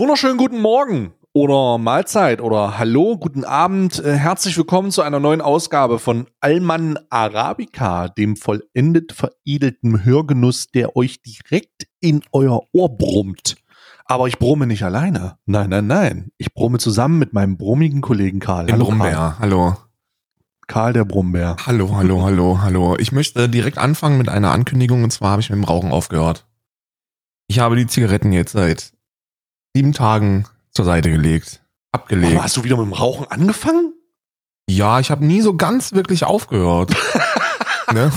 Wunderschönen guten Morgen oder Mahlzeit oder Hallo, guten Abend. Äh, herzlich willkommen zu einer neuen Ausgabe von Alman Arabica, dem vollendet veredelten Hörgenuss, der euch direkt in euer Ohr brummt. Aber ich brumme nicht alleine. Nein, nein, nein. Ich brumme zusammen mit meinem brummigen Kollegen Karl. Den Hallo, Brummbär, Karl. hallo. Karl der Brummbär. Hallo, hallo, hallo, hallo. Ich möchte direkt anfangen mit einer Ankündigung und zwar habe ich mit dem Rauchen aufgehört. Ich habe die Zigaretten jetzt seit sieben Tagen zur Seite gelegt. Aber Abgelegt. hast du wieder mit dem Rauchen angefangen? Ja, ich habe nie so ganz wirklich aufgehört. ne?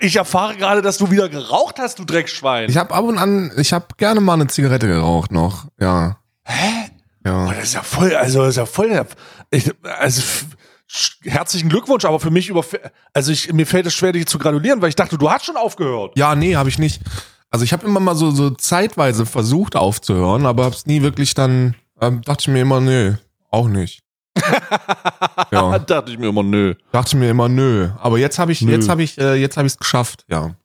Ich erfahre gerade, dass du wieder geraucht hast, du Dreckschwein. Ich habe ab und an, ich habe gerne mal eine Zigarette geraucht noch. Ja. Hä? Ja. Oh, das ist ja voll, also das ist ja voll ich, also herzlichen Glückwunsch, aber für mich über, also ich, mir fällt es schwer, dich zu gratulieren, weil ich dachte, du hast schon aufgehört. Ja, nee, habe ich nicht. Also ich habe immer mal so, so zeitweise versucht aufzuhören, aber hab's nie wirklich dann, ähm, dachte ich mir immer, nö, auch nicht. ja, dachte ich mir immer, nö. dachte ich mir immer, nö. Aber jetzt habe ich, Nö. jetzt habe ich, äh, jetzt habe ich es geschafft, ja.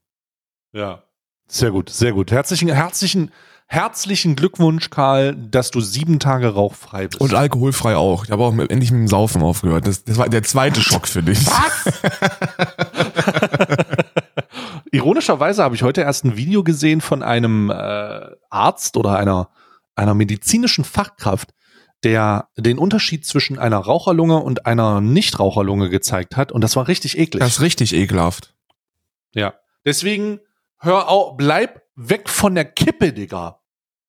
Ja. Sehr gut, sehr gut. Herzlichen, herzlichen, herzlichen Glückwunsch, Karl, dass du sieben Tage rauchfrei bist. Und alkoholfrei auch. Ich habe auch endlich mit dem Saufen aufgehört. Das, das war der zweite Schock für dich. Ironischerweise habe ich heute erst ein Video gesehen von einem äh, Arzt oder einer, einer medizinischen Fachkraft, der den Unterschied zwischen einer Raucherlunge und einer Nichtraucherlunge gezeigt hat. Und das war richtig eklig. Das ist richtig ekelhaft. ja. Deswegen hör auf, bleib weg von der Kippe, Digga.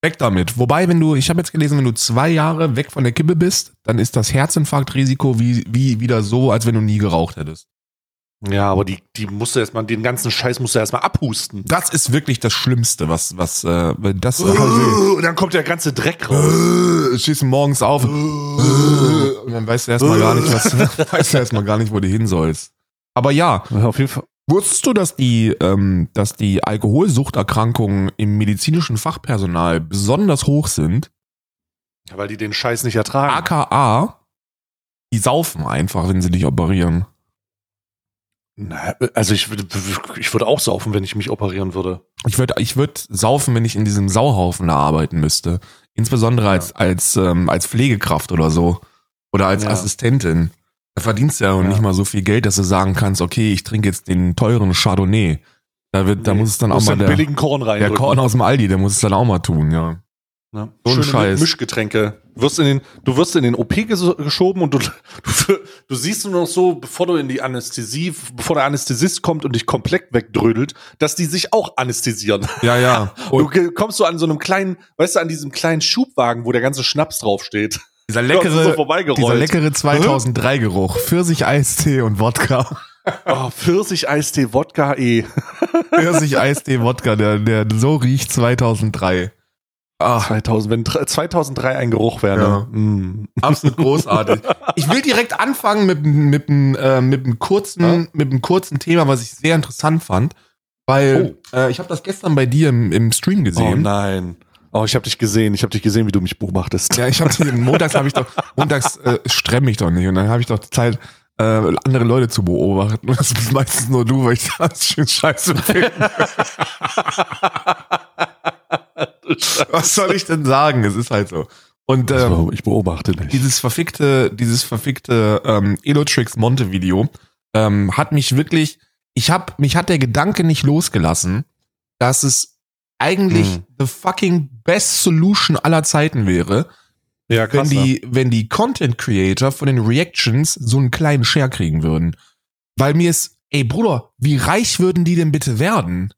Weg damit. Wobei, wenn du, ich habe jetzt gelesen, wenn du zwei Jahre weg von der Kippe bist, dann ist das Herzinfarktrisiko wie, wie wieder so, als wenn du nie geraucht hättest. Ja, aber die, die musst du erstmal, den ganzen Scheiß musst du erstmal abhusten. Das ist wirklich das Schlimmste, was, was, äh, wenn das, Und dann kommt der ganze Dreck raus. äh, stehst du morgens auf und dann weißt du erstmal gar nicht, was, weißt du erstmal gar nicht, wo du hin sollst. Aber ja, Ja, auf jeden Fall. wusstest du, dass die, ähm, dass die Alkoholsuchterkrankungen im medizinischen Fachpersonal besonders hoch sind? Ja, weil die den Scheiß nicht ertragen. AKA, die saufen einfach, wenn sie dich operieren. Na, also ich, würde- ich würde auch saufen, wenn ich mich operieren würde. Ich würde ich würd saufen, wenn ich in diesem Sauhaufen da arbeiten müsste. Insbesondere als, als, ähm, als Pflegekraft oder so. Oder als Ja. Assistentin. Da verdienst du ja, Ja. nicht mal so viel Geld, dass du sagen kannst, okay, ich trinke jetzt den teuren Chardonnay. Da wird, da Nee, muss es dann auch mal der, billigen Korn rein. der Korn aus dem Aldi, der muss es dann auch mal tun, ja. Ne? So ein Scheiß. Mischgetränke. Wirst in den, du wirst in den OP ges- geschoben und du, du, du siehst nur noch so, bevor du in die Anästhesie, bevor der Anästhesist kommt und dich komplett wegdrödelt, dass die sich auch anästhesieren. Ja, ja. Du Und ge- kommst so an so einem kleinen, weißt du, an diesem kleinen Schubwagen, wo der ganze Schnaps draufsteht. dieser so leckere, vorbeigerollt. dieser leckere 2003-Geruch. Pfirsich-Eistee und Wodka. Oh, Pfirsich-Eistee, Wodka, eh. Pfirsich-Eistee, Wodka, der, der so riecht 2003. Ah, 2000, wenn dr- 2003 ein Geruch wäre. Ja. Ne? Mm. Absolut großartig. Ich will direkt anfangen mit, mit, äh, mit, einem kurzen, Ja? mit einem kurzen Thema, was ich sehr interessant fand. Weil äh, ich habe das gestern bei dir im, im Stream Oh gesehen. nein. Oh, ich habe dich gesehen. Ich habe dich gesehen, wie du mich beobachtest. ja, ich habe montags habe ich doch montags äh, stremme ich doch nicht und dann habe ich doch Zeit äh, andere Leute zu beobachten. Und das ist meistens nur du, weil ich das schön scheiße finde. Was soll ich denn sagen? Es ist halt so. Und ähm, Also, ich beobachte dich. dieses verfickte, dieses verfickte ähm, Elotrix Monte Video ähm, hat mich wirklich, ich hab, mich hat der Gedanke nicht losgelassen, dass es eigentlich Hm. the fucking best solution aller Zeiten wäre, Ja, wenn die, wenn die Content Creator von den Reactions so einen kleinen Share kriegen würden. Weil mir ist, ey Bruder, wie reich würden die denn bitte werden?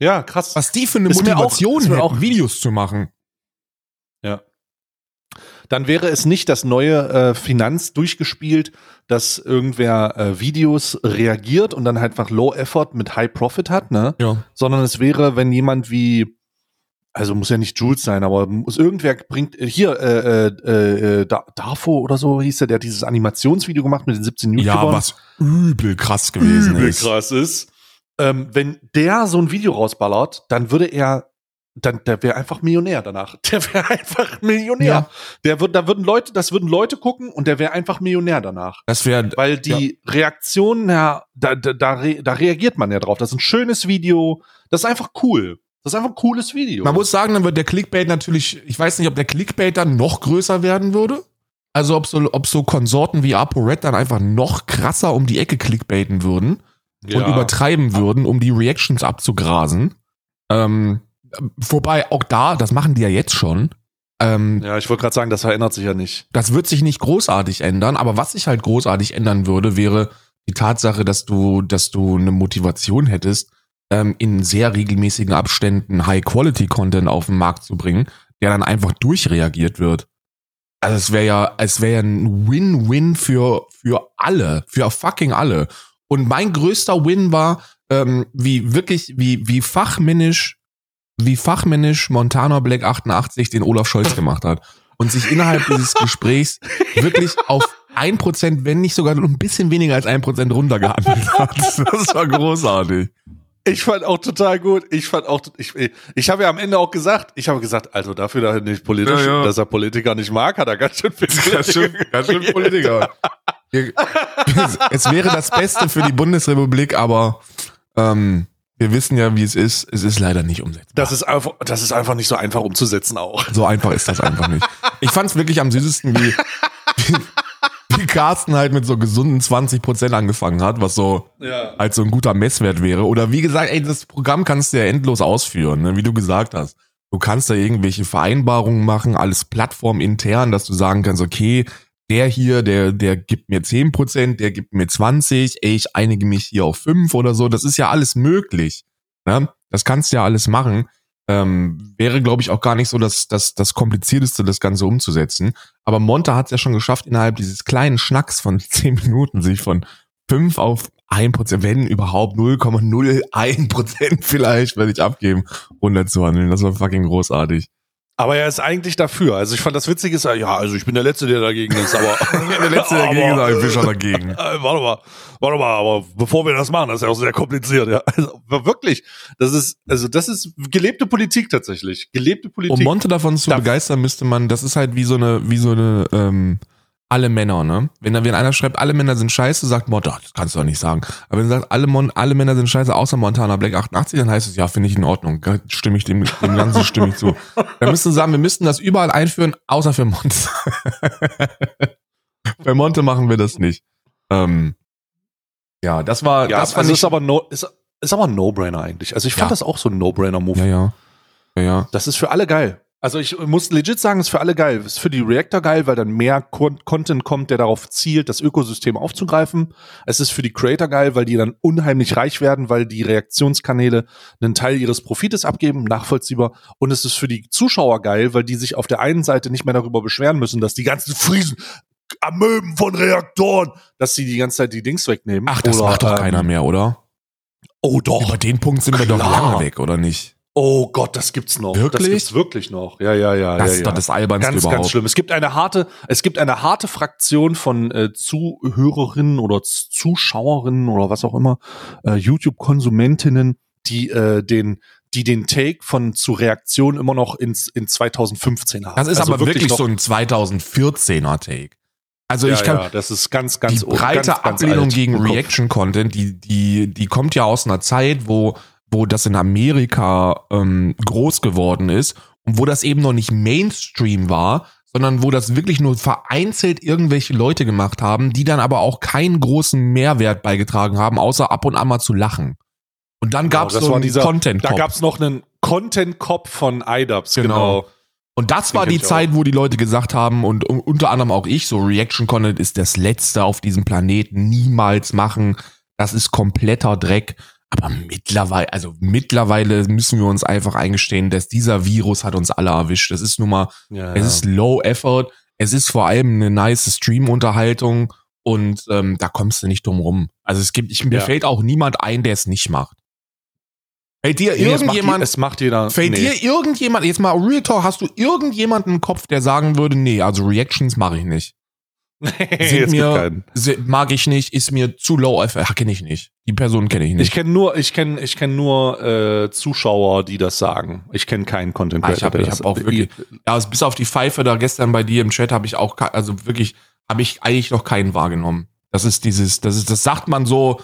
Ja, krass. Was die für eine Ist auch- Motivation mir hätten, auch- Videos zu machen. Ja. Dann wäre es nicht das neue äh, Finanz durchgespielt, dass irgendwer äh, Videos reagiert und dann halt einfach Low Effort mit High Profit hat, ne? Ja. Sondern es wäre, wenn jemand wie, also muss ja nicht Jules sein, aber muss irgendwer bringt äh, hier äh, äh, äh, Da- Dafo oder so hieß der, der hat dieses Animationsvideo gemacht mit den 17 Ja, YouTubern. was übel krass gewesen übel ist. krass ist. Ähm, wenn der so ein Video rausballert, dann würde er, dann der wäre einfach Millionär danach. Der wäre einfach Millionär. Ja. Der wird, da würden Leute, das würden Leute gucken und der wäre einfach Millionär danach. Das wäre Weil die Reaktionen, ja, da, da, da, re, da reagiert man ja drauf. Das ist ein schönes Video. Das ist einfach cool. Das ist einfach ein cooles Video. Man muss sagen, dann wird der Clickbait natürlich, ich weiß nicht, ob der Clickbait dann noch größer werden würde. Also ob so, ob so Konsorten wie ApoRed dann einfach noch krasser um die Ecke clickbaiten würden Ja. und übertreiben würden, um die Reactions abzugrasen. Ähm, wobei auch da, das machen die ja jetzt schon. Ähm, Ja, ich wollte gerade sagen, das verändert sich ja nicht. das wird sich nicht großartig ändern, aber was sich halt großartig ändern würde, wäre die Tatsache, dass du, dass du eine Motivation hättest, ähm, in sehr regelmäßigen Abständen High-Quality-Content auf den Markt zu bringen, der dann einfach durchreagiert wird. Also es wäre ja, es wäre ja ein Win-Win für, für alle, für fucking alle. Und mein größter Win war, ähm, wie wirklich, wie, wie fachmännisch, wie fachmännisch Montana Black 88 den Olaf Scholz gemacht hat. Und sich innerhalb dieses Gesprächs wirklich auf ein Prozent, wenn nicht sogar ein bisschen weniger als ein Prozent runtergehandelt hat. Das war großartig. Ich fand auch total gut. Ich fand auch, ich, ich habe ja am Ende auch gesagt, ich habe gesagt, also dafür, dass er nicht politisch, Ja, ja. dass er Politiker nicht mag, hat er ganz schön viel Ganz schön, ganz schön Politiker. Es wäre das Beste für die Bundesrepublik, aber ähm, wir wissen ja, wie es ist. Es ist leider nicht umsetzbar. Das ist einfach, das ist einfach nicht so einfach umzusetzen auch. So einfach ist das einfach nicht. Ich fand es wirklich am süßesten, wie, wie, wie Carsten halt mit so gesunden 20 Prozent angefangen hat, was so Ja. als so ein guter Messwert wäre. Oder wie gesagt, ey, das Programm kannst du ja endlos ausführen, ne? wie du gesagt hast. Du kannst da irgendwelche Vereinbarungen machen, alles plattformintern, dass du sagen kannst, okay, der hier, der, der gibt mir 10%, der gibt mir 20, ey, ich einige mich hier auf 5 oder so. Das ist ja alles möglich. Ne? Das kannst du ja alles machen. Ähm, wäre, glaube ich, auch gar nicht so das, das, das Komplizierteste, das Ganze umzusetzen. Aber Monte hat es ja schon geschafft, innerhalb dieses kleinen Schnacks von 10 Minuten sich von 5 auf 1%, wenn überhaupt 0,01% vielleicht, werde ich abgeben, runterzuhandeln. Das war fucking großartig. Aber er ist eigentlich dafür. Also ich fand das Witzige ist, ja, also ich bin der Letzte, der dagegen ist, aber. Der letzte dagegen aber, sagt, ich bin schon dagegen. Äh, warte mal, warte mal, aber bevor wir das machen, das ist ja auch sehr kompliziert, ja. Also, wirklich, das ist, also das ist gelebte Politik tatsächlich. Gelebte Politik. Um Monte davon zu Da- begeistern, müsste man, das ist halt wie so eine, wie so eine, ähm, alle Männer, ne? Wenn, wenn einer schreibt, alle Männer sind scheiße, sagt Monte, ach, das kannst du doch nicht sagen. Aber wenn er sagt, alle, Mon alle Männer sind scheiße, außer Montana Black 88, dann heißt es, ja, finde ich in Ordnung. Stimme ich dem, dem Ganzen stimme ich zu. Dann müssten sie sagen, wir müssten das überall einführen, außer für Monte. Bei Monte machen wir das nicht. Ähm, ja, das war, ja, das das fand also ich, ist aber no, ist, ist aber ein No-Brainer eigentlich. Also ich fand Ja. das auch so ein No-Brainer-Move. ja, ja. Ja, ja. Das ist für alle geil. Also ich muss legit sagen, ist für alle geil. Ist für die Reactor geil, weil dann mehr Con Content kommt, der darauf zielt, das Ökosystem aufzugreifen. Es ist für die Creator geil, weil die dann unheimlich reich werden, weil die Reaktionskanäle einen Teil ihres Profites abgeben, nachvollziehbar. Und es ist für die Zuschauer geil, weil die sich auf der einen Seite nicht mehr darüber beschweren müssen, dass die ganzen Friesen Amöben von Reaktoren, dass sie die ganze Zeit die Dings wegnehmen. Ach, das Oder, macht doch ähm, keiner mehr, oder? Oh doch. Über den Punkt sind wir doch Klar. lange weg, oder nicht? Oh Gott, das gibt's noch. Das Wirklich? gibt's wirklich noch. Ja, ja, ja. Das ja, ist ja. doch das Albernste ganz, überhaupt. ganz schlimm. Es gibt eine harte, es gibt eine harte Fraktion von äh, Zuhörerinnen oder Zuschauerinnen oder was auch immer, äh, YouTube-Konsumentinnen, die äh, den, die den Take von zu Reaktion immer noch ins in 2015 haben. Das ist Also aber wirklich, noch- so ein 2014er Take. Also ich ja, kann, ja, das ist ganz, ganz die breite ganz, ganz Ablehnung gegen im Kopf. Reaction-Content, die, die, die kommt ja aus einer Zeit, wo, wo das in Amerika ähm, groß geworden ist und wo das eben noch nicht Mainstream war, sondern wo das wirklich nur vereinzelt irgendwelche Leute gemacht haben, die dann aber auch keinen großen Mehrwert beigetragen haben, außer ab und an mal zu lachen. Und dann gab es Genau, so war einen dieser- content Da gab's noch einen Content-Cop von IDubs, Genau. genau. Und das Den war die ich auch. Zeit, wo die Leute gesagt haben, und unter anderem auch ich, so Reaction Content ist das Letzte auf diesem Planeten, niemals machen. Das ist kompletter Dreck. Aber mittlerweile, also mittlerweile müssen wir uns einfach eingestehen, dass dieser Virus hat uns alle erwischt. Das ist nun mal, Ja, es ja. ist low effort. Es ist vor allem eine nice Stream-Unterhaltung und ähm, da kommst du nicht drum rum. Also es gibt, ich, mir Ja. fällt auch niemand ein, der es nicht macht. Fällt dir Nee, es macht, irgendjemand, je- es macht jeder. Fällt nee. dir irgendjemand, jetzt mal Real Talk, hast du irgendjemanden im Kopf, der sagen würde, nee, also Reactions mache ich nicht. Nee, mir, mag ich nicht, ist mir zu low, äh, kenne ich nicht. Die Person kenne ich Ich nicht. kenne nur, ich kenne, ich kenne nur äh, Zuschauer, die das sagen. Ich kenne keinen Content Ah, ich Creator. habe der ich das- hab auch wirklich, ja, also bis auf die Pfeife da gestern bei dir im Chat habe ich auch, also wirklich, habe ich eigentlich noch keinen wahrgenommen. Das ist dieses, das ist, das sagt man so,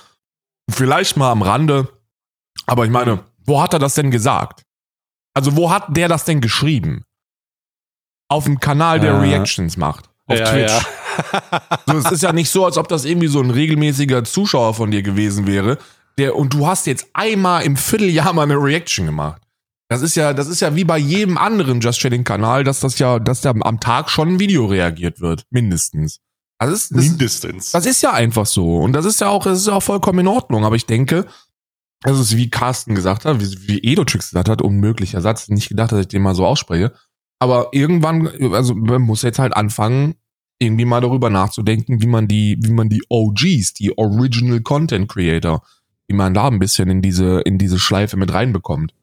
vielleicht mal am Rande, aber ich meine, wo hat er das denn gesagt? Also wo hat der das denn geschrieben? Auf dem Kanal, der Äh. Reactions macht. Auf Ja, Twitch. ja. So, es ist ja nicht so, als ob das irgendwie so ein regelmäßiger Zuschauer von dir gewesen wäre. Der, und du hast jetzt einmal im Vierteljahr mal eine Reaction gemacht. Das ist ja, das ist ja wie bei jedem anderen Just Chatting Kanal, dass das ja, dass da am Tag schon ein Video reagiert wird. Mindestens. Das, ist- das, Mindestens. das ist ja einfach so. Und das ist ja auch, das ist ja auch vollkommen in Ordnung. Aber ich denke, das ist wie Carsten gesagt hat, wie, wie Edotrix gesagt hat, unmöglicher Satz. Nicht gedacht, dass ich den mal so ausspreche. Aber irgendwann, also man muss jetzt halt anfangen, irgendwie mal darüber nachzudenken, wie man die, wie man die OGs, die Original Content Creator, wie man da ein bisschen in diese, in diese Schleife mit reinbekommt.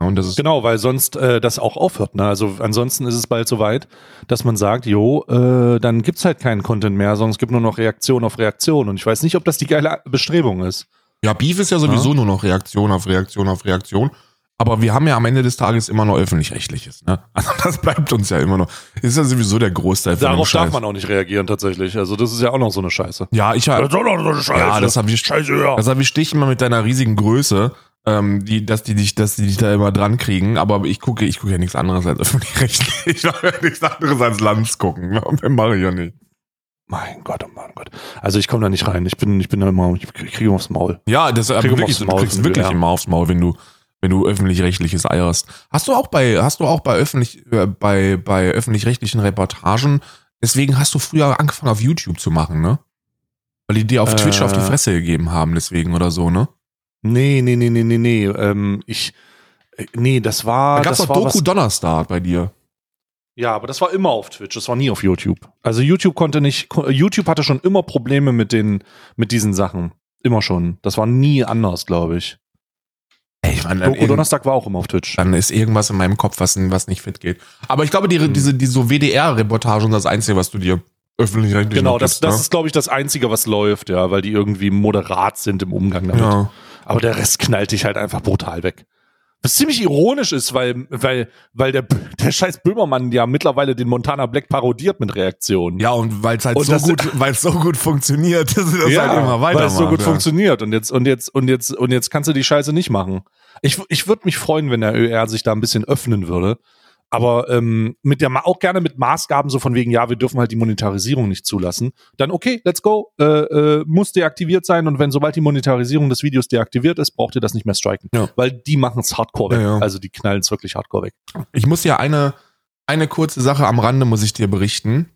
Ja, Und das ist, Genau, weil sonst äh, das auch aufhört. Ne? Also ansonsten ist es bald so weit, dass man sagt, jo, äh, dann gibt's halt keinen Content mehr, sondern es gibt nur noch Reaktion auf Reaktion. Und ich weiß nicht, ob das die geile Bestrebung ist. ja, Beef ist ja sowieso nur noch Reaktion auf Reaktion auf Reaktion. Aber wir haben ja am Ende des Tages immer noch öffentlich-rechtliches, ne? Also das bleibt uns ja immer noch. Ist ja sowieso der Großteil von Darauf darf man auch nicht reagieren tatsächlich. Also das ist ja auch noch so eine Scheiße. Ja, ich habe ist auch noch so eine Scheiße. Ja, das hab ich- Scheiße, ja. Das erwischt dich immer mit deiner riesigen Größe, ähm, die, dass die dich, dass die dich da immer dran kriegen. Aber ich gucke, ich gucke ja nichts anderes als öffentlich-rechtlich. Ich mache ja nichts anderes als Lanz gucken. Mehr mache ich ja nicht. Mein Gott, oh mein Gott. Also ich komme da nicht rein. Ich bin, ich bin da immer, ich kriege aufs Maul. Ja, das aber Krieg immer wirklich, aufs du Maul kriegst von wirklich immer aufs Maul, wenn du, wenn du öffentlich-rechtliches eierst. Hast du auch bei, hast du auch bei öffentlich, äh, bei, bei öffentlich-rechtlichen Reportagen, deswegen hast du früher angefangen auf YouTube zu machen, ne? Weil die dir auf Äh. Twitch auf die Fresse gegeben haben, deswegen oder so, ne? Nee, nee, nee, nee, nee, nee. Ähm, ich, äh, nee, das war, Da gab's doch Doku Donnerstag bei dir. Ja, aber das war immer auf Twitch, das war nie auf YouTube. Also YouTube konnte nicht, YouTube hatte schon immer Probleme mit den, mit diesen Sachen. Immer schon. Das war nie anders, glaube ich. Ich meine, Doku Donnerstag war auch immer auf Twitch. dann ist irgendwas in meinem Kopf, was, was nicht fit geht. Aber ich glaube, die, Hm. diese, diese so WDR-Reportagen sind das Einzige, was du dir öffentlich-rechtlich Genau, noch das, gibst, das ne? ist, glaube ich, das Einzige, was läuft, ja, weil die irgendwie moderat sind im Umgang damit. ja. Aber der Rest knallt dich halt einfach brutal weg. Was ziemlich ironisch ist, weil, weil, weil der, der scheiß Böhmermann ja mittlerweile den Montana Black parodiert mit Reaktionen. Ja, und weil es halt Und so gut, weil es so gut funktioniert, dass sie das halt immer weitermachen. weil es so gut ja. funktioniert und jetzt und jetzt und jetzt und jetzt kannst du die Scheiße nicht machen. Ich, ich würde mich freuen, wenn der ÖR sich da ein bisschen öffnen würde, aber ähm, mit der auch gerne mit Maßgaben so von wegen ja, wir dürfen halt die Monetarisierung nicht zulassen. Dann okay, let's go, äh, äh, muss deaktiviert sein und wenn sobald die Monetarisierung des Videos deaktiviert ist, braucht ihr das nicht mehr striken, Ja. weil die machen es Hardcore weg. Ja, ja. Also die knallen es wirklich Hardcore weg. Ich muss ja eine, eine kurze Sache am Rande muss ich dir berichten.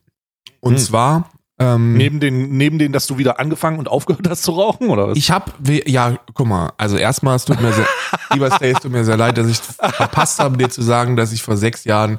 Und Hm. zwar, ähm, Neben den neben den, dass du wieder angefangen und aufgehört hast zu rauchen oder was? ich habe, ja, guck mal, also erstmal, es tut mir sehr, lieber Stay, es tut mir sehr leid, dass ich verpasst habe, dir zu sagen, dass ich vor sechs Jahren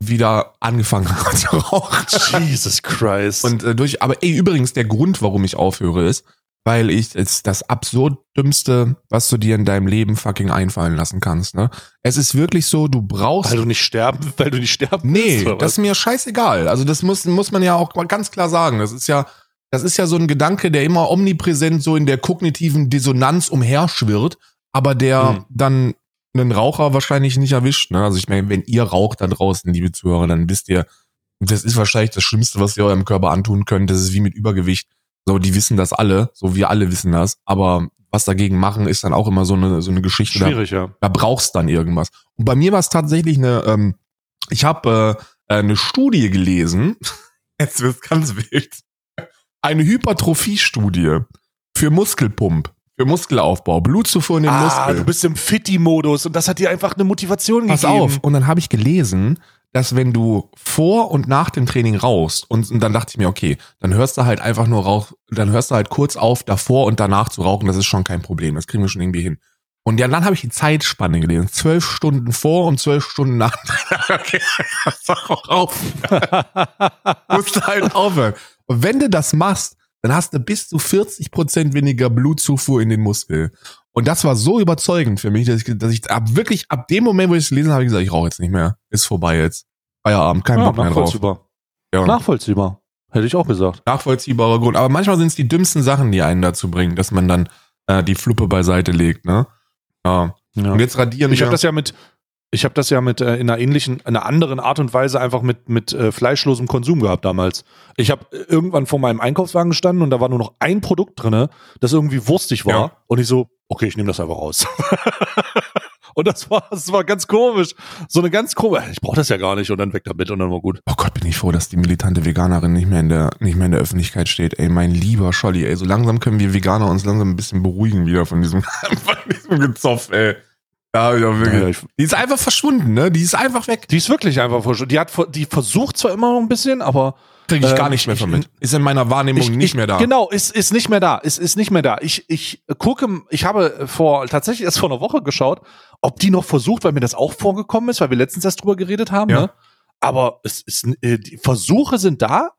wieder angefangen habe zu rauchen. Jesus Christ. Und äh, durch, aber ey, übrigens, der Grund, warum ich aufhöre, ist, weil ich es das absurd dümmste, was du dir in deinem Leben fucking einfallen lassen kannst. Ne? Es ist wirklich so, du brauchst. Weil du nicht sterben, weil du nicht sterben nee, willst, das ist mir scheißegal. Also das muss, muss man ja auch mal ganz klar sagen. Das ist ja, das ist ja so ein Gedanke, der immer omnipräsent so in der kognitiven Dissonanz umherschwirrt, aber der Hm. dann einen Raucher wahrscheinlich nicht erwischt. Ne? Also ich meine, wenn ihr raucht da draußen, liebe Zuhörer, dann wisst ihr, das ist wahrscheinlich das Schlimmste, was ihr eurem Körper antun könnt. Das ist wie mit Übergewicht. So, die wissen das alle, so wir alle wissen das. Aber was dagegen machen, ist dann auch immer so eine so eine Geschichte. Da, Schwierig, ja. da brauchst dann irgendwas. Und bei mir war es tatsächlich eine, ähm, ich habe äh, eine Studie gelesen. Jetzt wird's ganz wild. Eine Hypertrophie-Studie für Muskelpump, für Muskelaufbau, Blutzufuhr in den Ah, Muskel. du bist im Fitti-Modus und das hat dir einfach eine Motivation Pass gegeben. auf. Und dann habe ich gelesen, dass wenn du vor und nach dem Training rauchst und, und dann dachte ich mir, okay, dann hörst du halt einfach nur rauch, dann hörst du halt kurz auf, davor und danach zu rauchen, das ist schon kein Problem, das kriegen wir schon irgendwie hin. Und ja, dann habe ich die Zeitspanne gelesen. Zwölf Stunden vor und zwölf Stunden nach. okay, auch auf. musst du halt aufhören. Und wenn du das machst, dann hast du bis zu 40 Prozent weniger Blutzufuhr in den Muskel. Und das war so überzeugend für mich, dass ich, dass ich ab wirklich ab dem Moment, wo ich es gelesen habe, gesagt, ich rauche jetzt nicht mehr. Ist vorbei jetzt. Feierabend, kein ja, Bock mehr drauf. nachvollziehbar. Ja. Nachvollziehbar. Hätte ich auch gesagt. Nachvollziehbarer Grund. Aber manchmal sind es die dümmsten Sachen, die einen dazu bringen, dass man dann äh, die Fluppe beiseite legt, ne? Ja. Ja. Und jetzt radieren Ich wir. habe das ja mit, ich habe das ja mit äh, in einer ähnlichen, in einer anderen Art und Weise einfach mit mit äh, fleischlosem Konsum gehabt damals. Ich habe irgendwann vor meinem Einkaufswagen gestanden und da war nur noch ein Produkt drinne, das irgendwie wurstig war Ja. und ich so, okay, ich nehme das einfach raus. Und das war, das war ganz komisch. So eine ganz komische, ich brauche das ja gar nicht und dann weg damit und dann war gut. Oh Gott, bin ich froh, dass die militante Veganerin nicht mehr in der, nicht mehr in der Öffentlichkeit steht. Ey, mein lieber Scholli, ey, so langsam können wir Veganer uns langsam ein bisschen beruhigen wieder von diesem, von diesem Gezopf, ey. Ja, ja, wirklich. Ich- die ist einfach verschwunden, ne? Die ist einfach weg. Die ist wirklich einfach verschwunden. Die hat, die versucht zwar immer noch ein bisschen, aber Kriege ich Ähm, gar nicht mehr von mit. Ist in meiner Wahrnehmung ich, nicht ich, mehr da. Genau, ist, ist nicht mehr da. Ist, ist nicht mehr da. Ich, ich gucke, ich habe vor, tatsächlich erst vor einer Woche geschaut, ob die noch versucht, weil mir das auch vorgekommen ist, weil wir letztens erst drüber geredet haben, Ja. ne? Aber es ist, äh, die Versuche sind da,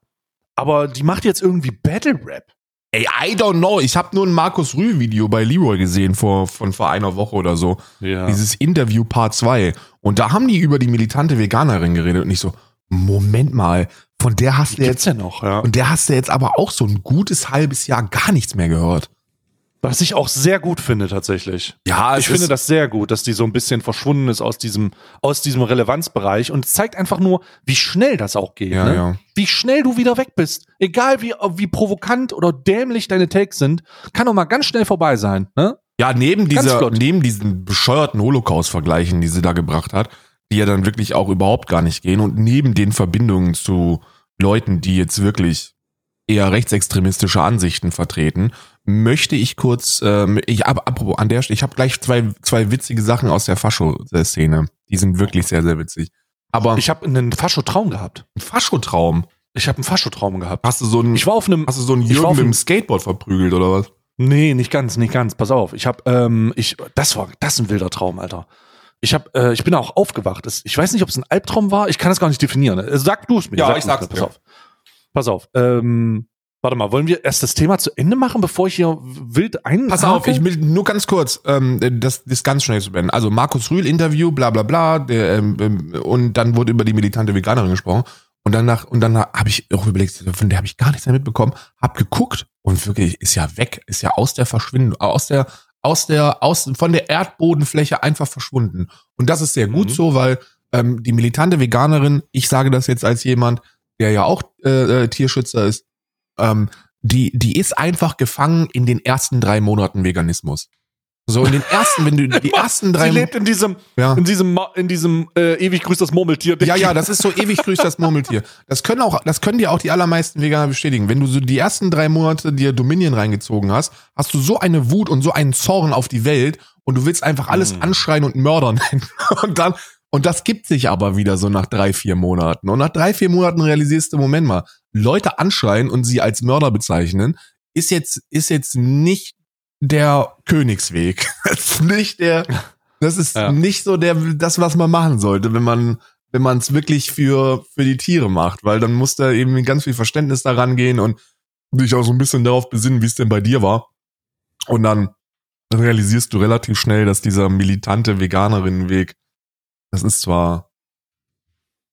aber die macht jetzt irgendwie Battle Rap. Ey, I don't know. Ich habe nur ein Markus Rühl-Video bei Leroy gesehen vor, von vor einer Woche oder so. Ja. Dieses Interview Part 2. Und da haben die über die militante Veganerin geredet und ich so, Moment mal, von der hast du jetzt, ja noch, ja. und der hast du jetzt aber auch so ein gutes halbes Jahr gar nichts mehr gehört. Was ich auch sehr gut finde, tatsächlich. Ja, ich finde das sehr gut, dass die so ein bisschen verschwunden ist aus diesem, aus diesem Relevanzbereich und es zeigt einfach nur, wie schnell das auch geht. Ja, ne? ja. Wie schnell du wieder weg bist. Egal wie, wie provokant oder dämlich deine Takes sind, kann doch mal ganz schnell vorbei sein. Ne? Ja, neben Ganz dieser, flott. neben diesen bescheuerten Holocaust-Vergleichen, die sie da gebracht hat, die ja dann wirklich auch überhaupt gar nicht gehen und neben den Verbindungen zu Leuten, die jetzt wirklich eher rechtsextremistische Ansichten vertreten, möchte ich kurz, ähm, ich ab, apropos an der Stelle, ich habe gleich zwei, zwei witzige Sachen aus der Fascho-Szene. Die sind wirklich sehr, sehr witzig. Aber Ich habe einen Faschotraum gehabt. ein Faschotraum. Ich habe einen Faschotraum gehabt. Hast du so einen, Ich war auf einem. hast du so einen Jürgen mit dem Skateboard verprügelt oder was? Nee, nicht ganz, nicht ganz. Pass auf. Ich habe, ähm, ich, das war, das ist ein wilder Traum, Alter. Ich habe, äh, ich bin auch aufgewacht. Das, ich weiß nicht, ob es ein Albtraum war. Ich kann das gar nicht definieren. Äh, Sag du es mir. Ja, Sag ich sag's mir. Pass auf. Pass auf. Ähm, warte mal, wollen wir erst das Thema zu Ende machen, bevor ich hier wild ein? Pass auf, ich will nur ganz kurz, ähm, das, das ganz schnell zu beenden. Also Markus Rühl Interview, bla bla bla, der, ähm, ähm, und dann wurde über die militante Veganerin gesprochen. Und danach, und dann habe ich auch überlegt, von der habe ich gar nichts mehr mitbekommen, hab geguckt und wirklich ist ja weg, ist ja aus der Verschwindung, aus der, aus der, aus, von der Erdbodenfläche einfach verschwunden. Und das ist sehr gut Mhm. so, weil ähm, die militante Veganerin, ich sage das jetzt als jemand, der ja auch äh, äh, Tierschützer ist, ähm, die, die ist einfach gefangen in den ersten drei Monaten Veganismus. So in den ersten, wenn du die ersten drei Sie lebt in diesem, ja. in diesem, in diesem äh, ewig grüßt das Murmeltier. Ja, ja, das ist so ewig grüßt das Murmeltier. Das können auch, das können dir auch die allermeisten Veganer bestätigen. Wenn du so die ersten drei Monate dir Dominion reingezogen hast, hast du so eine Wut und so einen Zorn auf die Welt und du willst einfach alles Mhm. anschreien und mördern. Und dann, und das gibt sich aber wieder so nach drei, vier Monaten. Und nach drei, vier Monaten realisierst du, Moment mal, Leute anschreien und sie als Mörder bezeichnen, ist jetzt, ist jetzt nicht der Königsweg. Das ist nicht der, das ist Ja. nicht so der, das, was man machen sollte, wenn man, wenn man es wirklich für, für die Tiere macht, weil dann muss da eben mit ganz viel Verständnis daran gehen und dich auch so ein bisschen darauf besinnen, wie es denn bei dir war. Und dann realisierst du relativ schnell, dass dieser militante Veganerinnenweg, das ist zwar,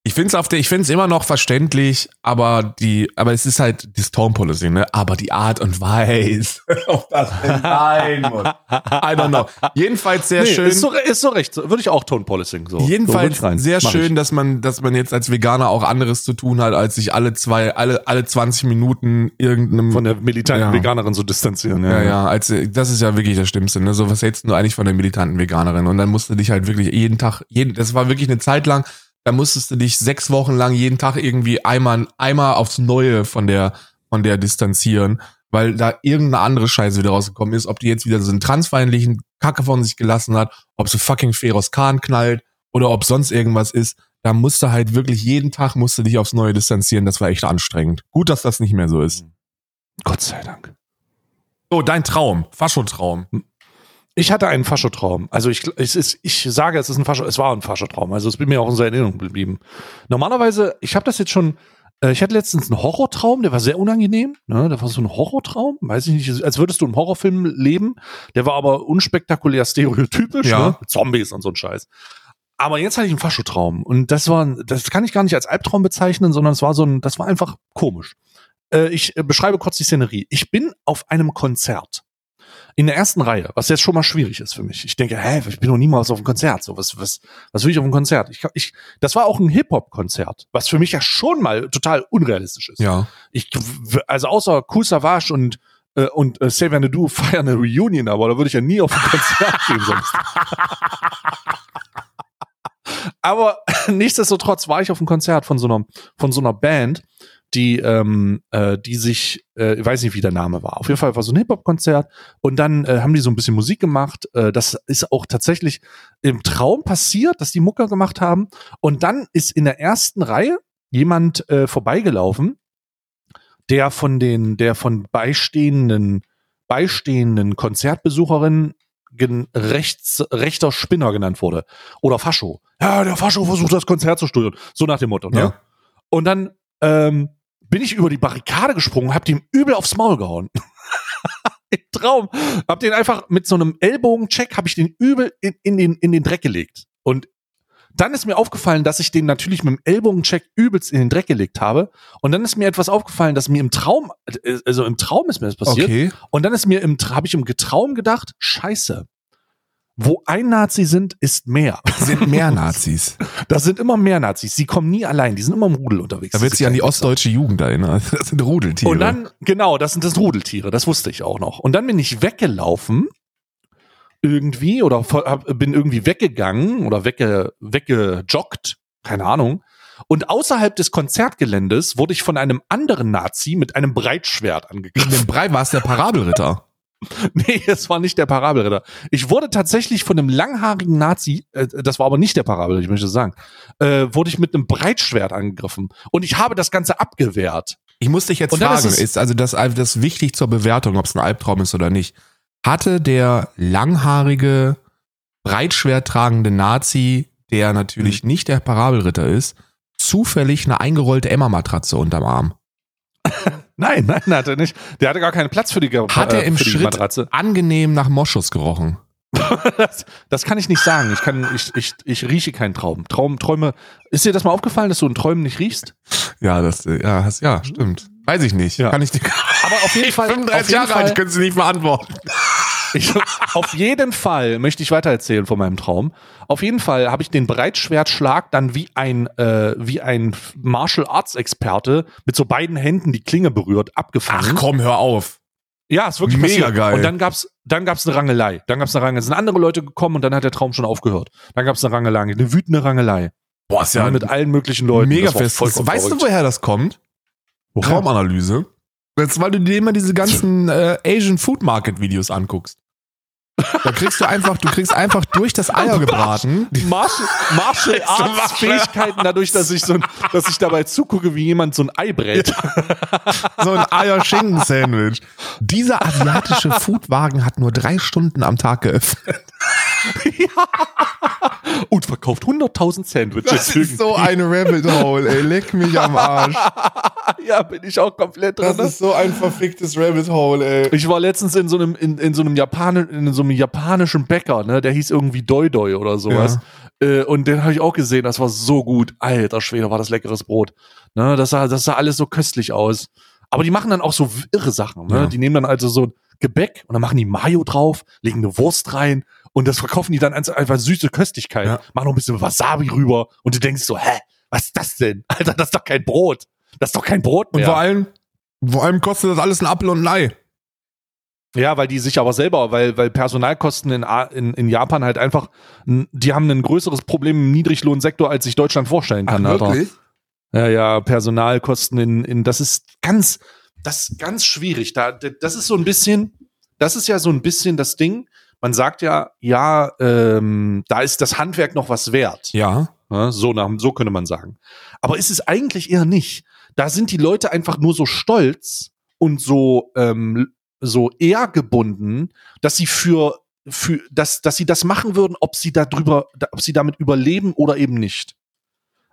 ich finde es auf der, ich finde es immer noch verständlich, aber die, aber es ist halt das Tone Policy, ne? Aber die Art und Weise, auf das denn sein muss. I don't know. Jedenfalls sehr nee, schön. Ist so, ist so recht. Würde ich auch Tone Policing so. so Jedenfalls rein. sehr Mach schön, Ich. dass man, dass man jetzt als Veganer auch anderes zu tun hat, als sich alle zwei, alle, alle 20 Minuten irgendeinem Von der militanten Ja. Veganerin so distanzieren. ja, ja, als, das ist ja wirklich das Schlimmste, ne? So, was hältst du eigentlich von der militanten Veganerin? Und dann musst du dich halt wirklich jeden Tag, jeden, das war wirklich eine Zeit lang, da musstest du dich sechs Wochen lang jeden Tag irgendwie einmal, einmal aufs Neue von der, von der distanzieren, weil da irgendeine andere Scheiße wieder rausgekommen ist, ob die jetzt wieder so einen transfeindlichen Kacke von sich gelassen hat, ob sie fucking Feroz Khan knallt oder ob sonst irgendwas ist. Da musst du halt wirklich jeden Tag musst du dich aufs Neue distanzieren. Das war echt anstrengend. Gut, dass das nicht mehr so ist. Gott sei Dank. So, dein Traum, Faschotraum. Ich hatte einen Faschotraum. Also ich, es ist, ich sage, es ist ein Fascho, es war ein Faschotraum. Also es bin mir auch in so Erinnerung geblieben. Normalerweise, ich habe das jetzt schon, äh, ich hatte letztens einen Horrortraum, der war sehr unangenehm. Ne? Der war so ein Horrortraum, weiß ich nicht, als würdest du im Horrorfilm leben. Der war aber unspektakulär stereotypisch, Ja. ne? Mit Zombies und so ein Scheiß. Aber jetzt hatte ich einen Faschotraum und das war, das kann ich gar nicht als Albtraum bezeichnen, sondern es war so ein, das war einfach komisch. Äh, ich äh, beschreibe kurz die Szenerie. Ich bin auf einem Konzert in der ersten Reihe, was jetzt schon mal schwierig ist für mich. Ich denke, hä, ich bin noch niemals auf einem Konzert. So, was, was, was will ich auf einem Konzert? Ich, ich, das war auch ein Hip-Hop-Konzert, was für mich ja schon mal total unrealistisch ist. Ja. Ich, also außer Cool Savage und äh, und äh, Save and Do feiern eine Reunion, aber da würde ich ja nie auf ein Konzert gehen sonst. aber nichtsdestotrotz war ich auf einem Konzert von so einer, von so einer Band, die, ähm, äh, die sich, äh, ich weiß nicht, wie der Name war. Auf jeden Fall war so ein Hip-Hop-Konzert und dann äh, haben die so ein bisschen Musik gemacht. Äh, das ist auch tatsächlich im Traum passiert, dass die Mucker gemacht haben. Und dann ist in der ersten Reihe jemand äh, vorbeigelaufen, der von den, der von beistehenden, beistehenden Konzertbesucherinnen rechts, rechter Spinner genannt wurde. Oder Fascho. Ja, der Fascho versucht das Konzert zu steuern. So nach dem Motto, ne? Ja. Und dann ähm, bin ich über die Barrikade gesprungen, hab dem übel aufs Maul gehauen. Im Traum. Hab den einfach mit so einem Ellbogencheck, hab ich den übel in, in, den, in den Dreck gelegt. Und dann ist mir aufgefallen, dass ich den natürlich mit dem Ellbogencheck übelst in den Dreck gelegt habe. Und dann ist mir etwas aufgefallen, dass mir im Traum, äh, also im Traum ist mir das passiert. Okay. Und dann ist mir im, habe ich im Traum gedacht, scheiße. Wo ein Nazi sind, ist mehr. Sind mehr Nazis. Da sind immer mehr Nazis. Sie kommen nie allein. Die sind immer im Rudel unterwegs. Da wird sich an die ostdeutsche Jugend erinnern. Das sind Rudeltiere. und dann, genau, das sind das Rudeltiere, das wusste ich auch noch. Und dann bin ich weggelaufen, irgendwie, oder hab, bin irgendwie weggegangen oder wegge, weggejoggt, keine Ahnung. Und außerhalb des Konzertgeländes wurde ich von einem anderen Nazi mit einem Breitschwert angegriffen. dem Brei war es der Parabelritter. Nee, es war nicht der Parabelritter. Ich wurde tatsächlich von einem langhaarigen Nazi, äh, das war aber nicht der Parabel, ich möchte sagen, äh, wurde ich mit einem Breitschwert angegriffen. Und ich habe das Ganze abgewehrt. Ich muss dich jetzt Und fragen, ist ist, also das, das wichtig zur Bewertung, ob es ein Albtraum ist oder nicht. Hatte der langhaarige, breitschwert tragende Nazi, der natürlich Hm. nicht der Parabelritter ist, zufällig eine eingerollte Emma-Matratze unterm Arm? Nein, nein, hat er nicht. Der hatte gar keinen Platz für die, Ge- Hat er äh, im Schritt Matratze. angenehm nach Moschus gerochen? Das, das kann ich nicht sagen. Ich kann, ich, ich, ich rieche keinen Traum. Traum, Träume. Ist dir das mal aufgefallen, dass du in Träumen nicht riechst? Ja, das, äh, ja, das, ja, stimmt. Weiß ich nicht. Ja. Kann ich dir. Aber auf jeden Fall, auf 35 jeden Jahre alt, ich könnte sie nicht beantworten. Ich, auf jeden Fall möchte ich weitererzählen von meinem Traum. Auf jeden Fall habe ich den Breitschwertschlag dann wie ein, äh, wie ein Martial Arts Experte mit so beiden Händen die Klinge berührt abgefangen. Ach komm, hör auf. Ja, ist wirklich Mega passiert. geil. Und dann gab's, dann gab's eine Rangelei. Dann gab's eine Rangelei. Es sind andere Leute gekommen und dann hat der Traum schon aufgehört. Dann gab's eine Rangelei, eine wütende Rangelei. Boah, ist Ja, mit allen möglichen Leuten. Mega fest. Weißt du, verrückt. woher das kommt? Woher? Traumanalyse. Jetzt, weil du dir immer diese ganzen äh, Asian Food Market Videos anguckst. Da kriegst du einfach, du kriegst einfach durch das Eier gebraten. Martial, Martial Arts Fähigkeiten dadurch, dass ich so ein, dass ich dabei zugucke, wie jemand so ein Ei brät. So ein Eier-Schinken-Sandwich. Dieser asiatische Foodwagen hat nur drei Stunden am Tag geöffnet. Und verkauft 100.000 Sandwiches. Das ist so ein Rabbit Hole, ey. Leck mich am Arsch. ja, bin ich auch komplett drin. Das ist so ein verficktes Rabbit Hole, ey. Ich war letztens in so einem, in, in so einem Japani in so einem japanischen Bäcker, ne, der hieß irgendwie Doi Doi oder sowas. Äh, und den habe ich auch gesehen, das war so gut. Alter Schwede, war das leckeres Brot. Ne, das sah, das sah alles so köstlich aus. Aber die machen dann auch so irre Sachen, ne? Ja. Die nehmen dann also so Gebäck und dann machen die Mayo drauf, legen eine Wurst rein und das verkaufen die dann einfach süße Köstlichkeit. Ja. Machen noch ein bisschen Wasabi rüber und du denkst so, hä, was ist das denn? Alter, das ist doch kein Brot. Das ist doch kein Brot Und mehr. vor allem, vor allem kostet das alles ein Apfel und ein Ei. Ja, weil die sich aber selber, weil, weil Personalkosten in, in, in Japan halt einfach, die haben ein größeres Problem im Niedriglohnsektor, als sich Deutschland vorstellen kann. Alter. Ja, ja, Personalkosten in, in, das ist ganz, das ist ganz schwierig. Da, das ist so ein bisschen, das ist ja so ein bisschen das Ding. Man sagt ja, ja, ähm, da ist das Handwerk noch was wert. Ja. Ja, so, nach, so könnte man sagen. Aber ist es eigentlich eher nicht. Da sind die Leute einfach nur so stolz und so, ähm, so ehrgebunden, dass sie für, für dass, dass sie das machen würden, ob sie darüber, da- ob sie damit überleben oder eben nicht.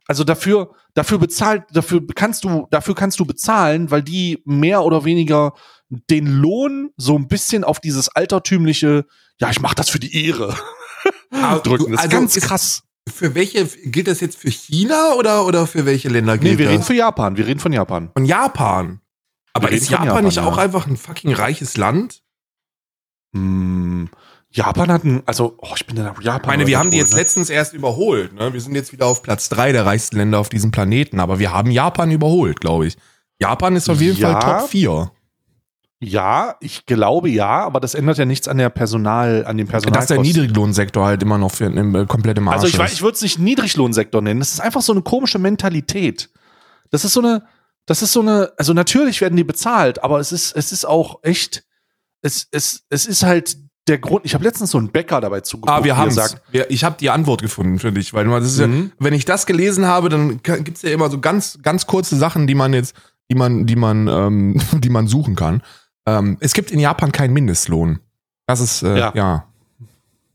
Also dafür, dafür bezahlt, dafür kannst du, dafür kannst du bezahlen, weil die mehr oder weniger den Lohn so ein bisschen auf dieses altertümliche, ja, ich mach das für die Ehre Aber drücken. Das ist also ganz krass. Für welche, gilt das jetzt für China oder, oder für welche Länder gilt Nee, wir das? reden für Japan. Wir reden von Japan. Von Japan. Aber ist Japan, Japan, nicht ja. auch einfach ein fucking reiches Land? Hm, Japan hat ein, also, oh, ich bin in Japan. Ich meine, wir haben die jetzt ne? letztens erst überholt. Ne? Wir sind jetzt wieder auf Platz drei der reichsten Länder auf diesem Planeten, aber wir haben Japan überholt, glaube ich. Japan ist auf jeden Ja. Fall Top 4. Ja, ich glaube ja, aber das ändert ja nichts an der Personal, an dem Personal. Dass der Niedriglohnsektor halt immer noch für, im, komplett im Arsch Also ich, weiß, ist. ich würde es nicht Niedriglohnsektor nennen. Das ist einfach so eine komische Mentalität. Das ist so eine, das ist so eine, also natürlich werden die bezahlt, aber es ist, es ist auch echt, es, es, es ist halt der Grund. Ich habe letztens so einen Bäcker dabei zugeguckt. Ah, wir haben Ich habe die Antwort gefunden für dich, weil das ist Mhm. ja, wenn ich das gelesen habe, dann gibt's ja immer so ganz, ganz kurze Sachen, die man jetzt, die man, die man, ähm, die man suchen kann. Ähm, es gibt in Japan keinen Mindestlohn. Das ist äh, Ja. ja.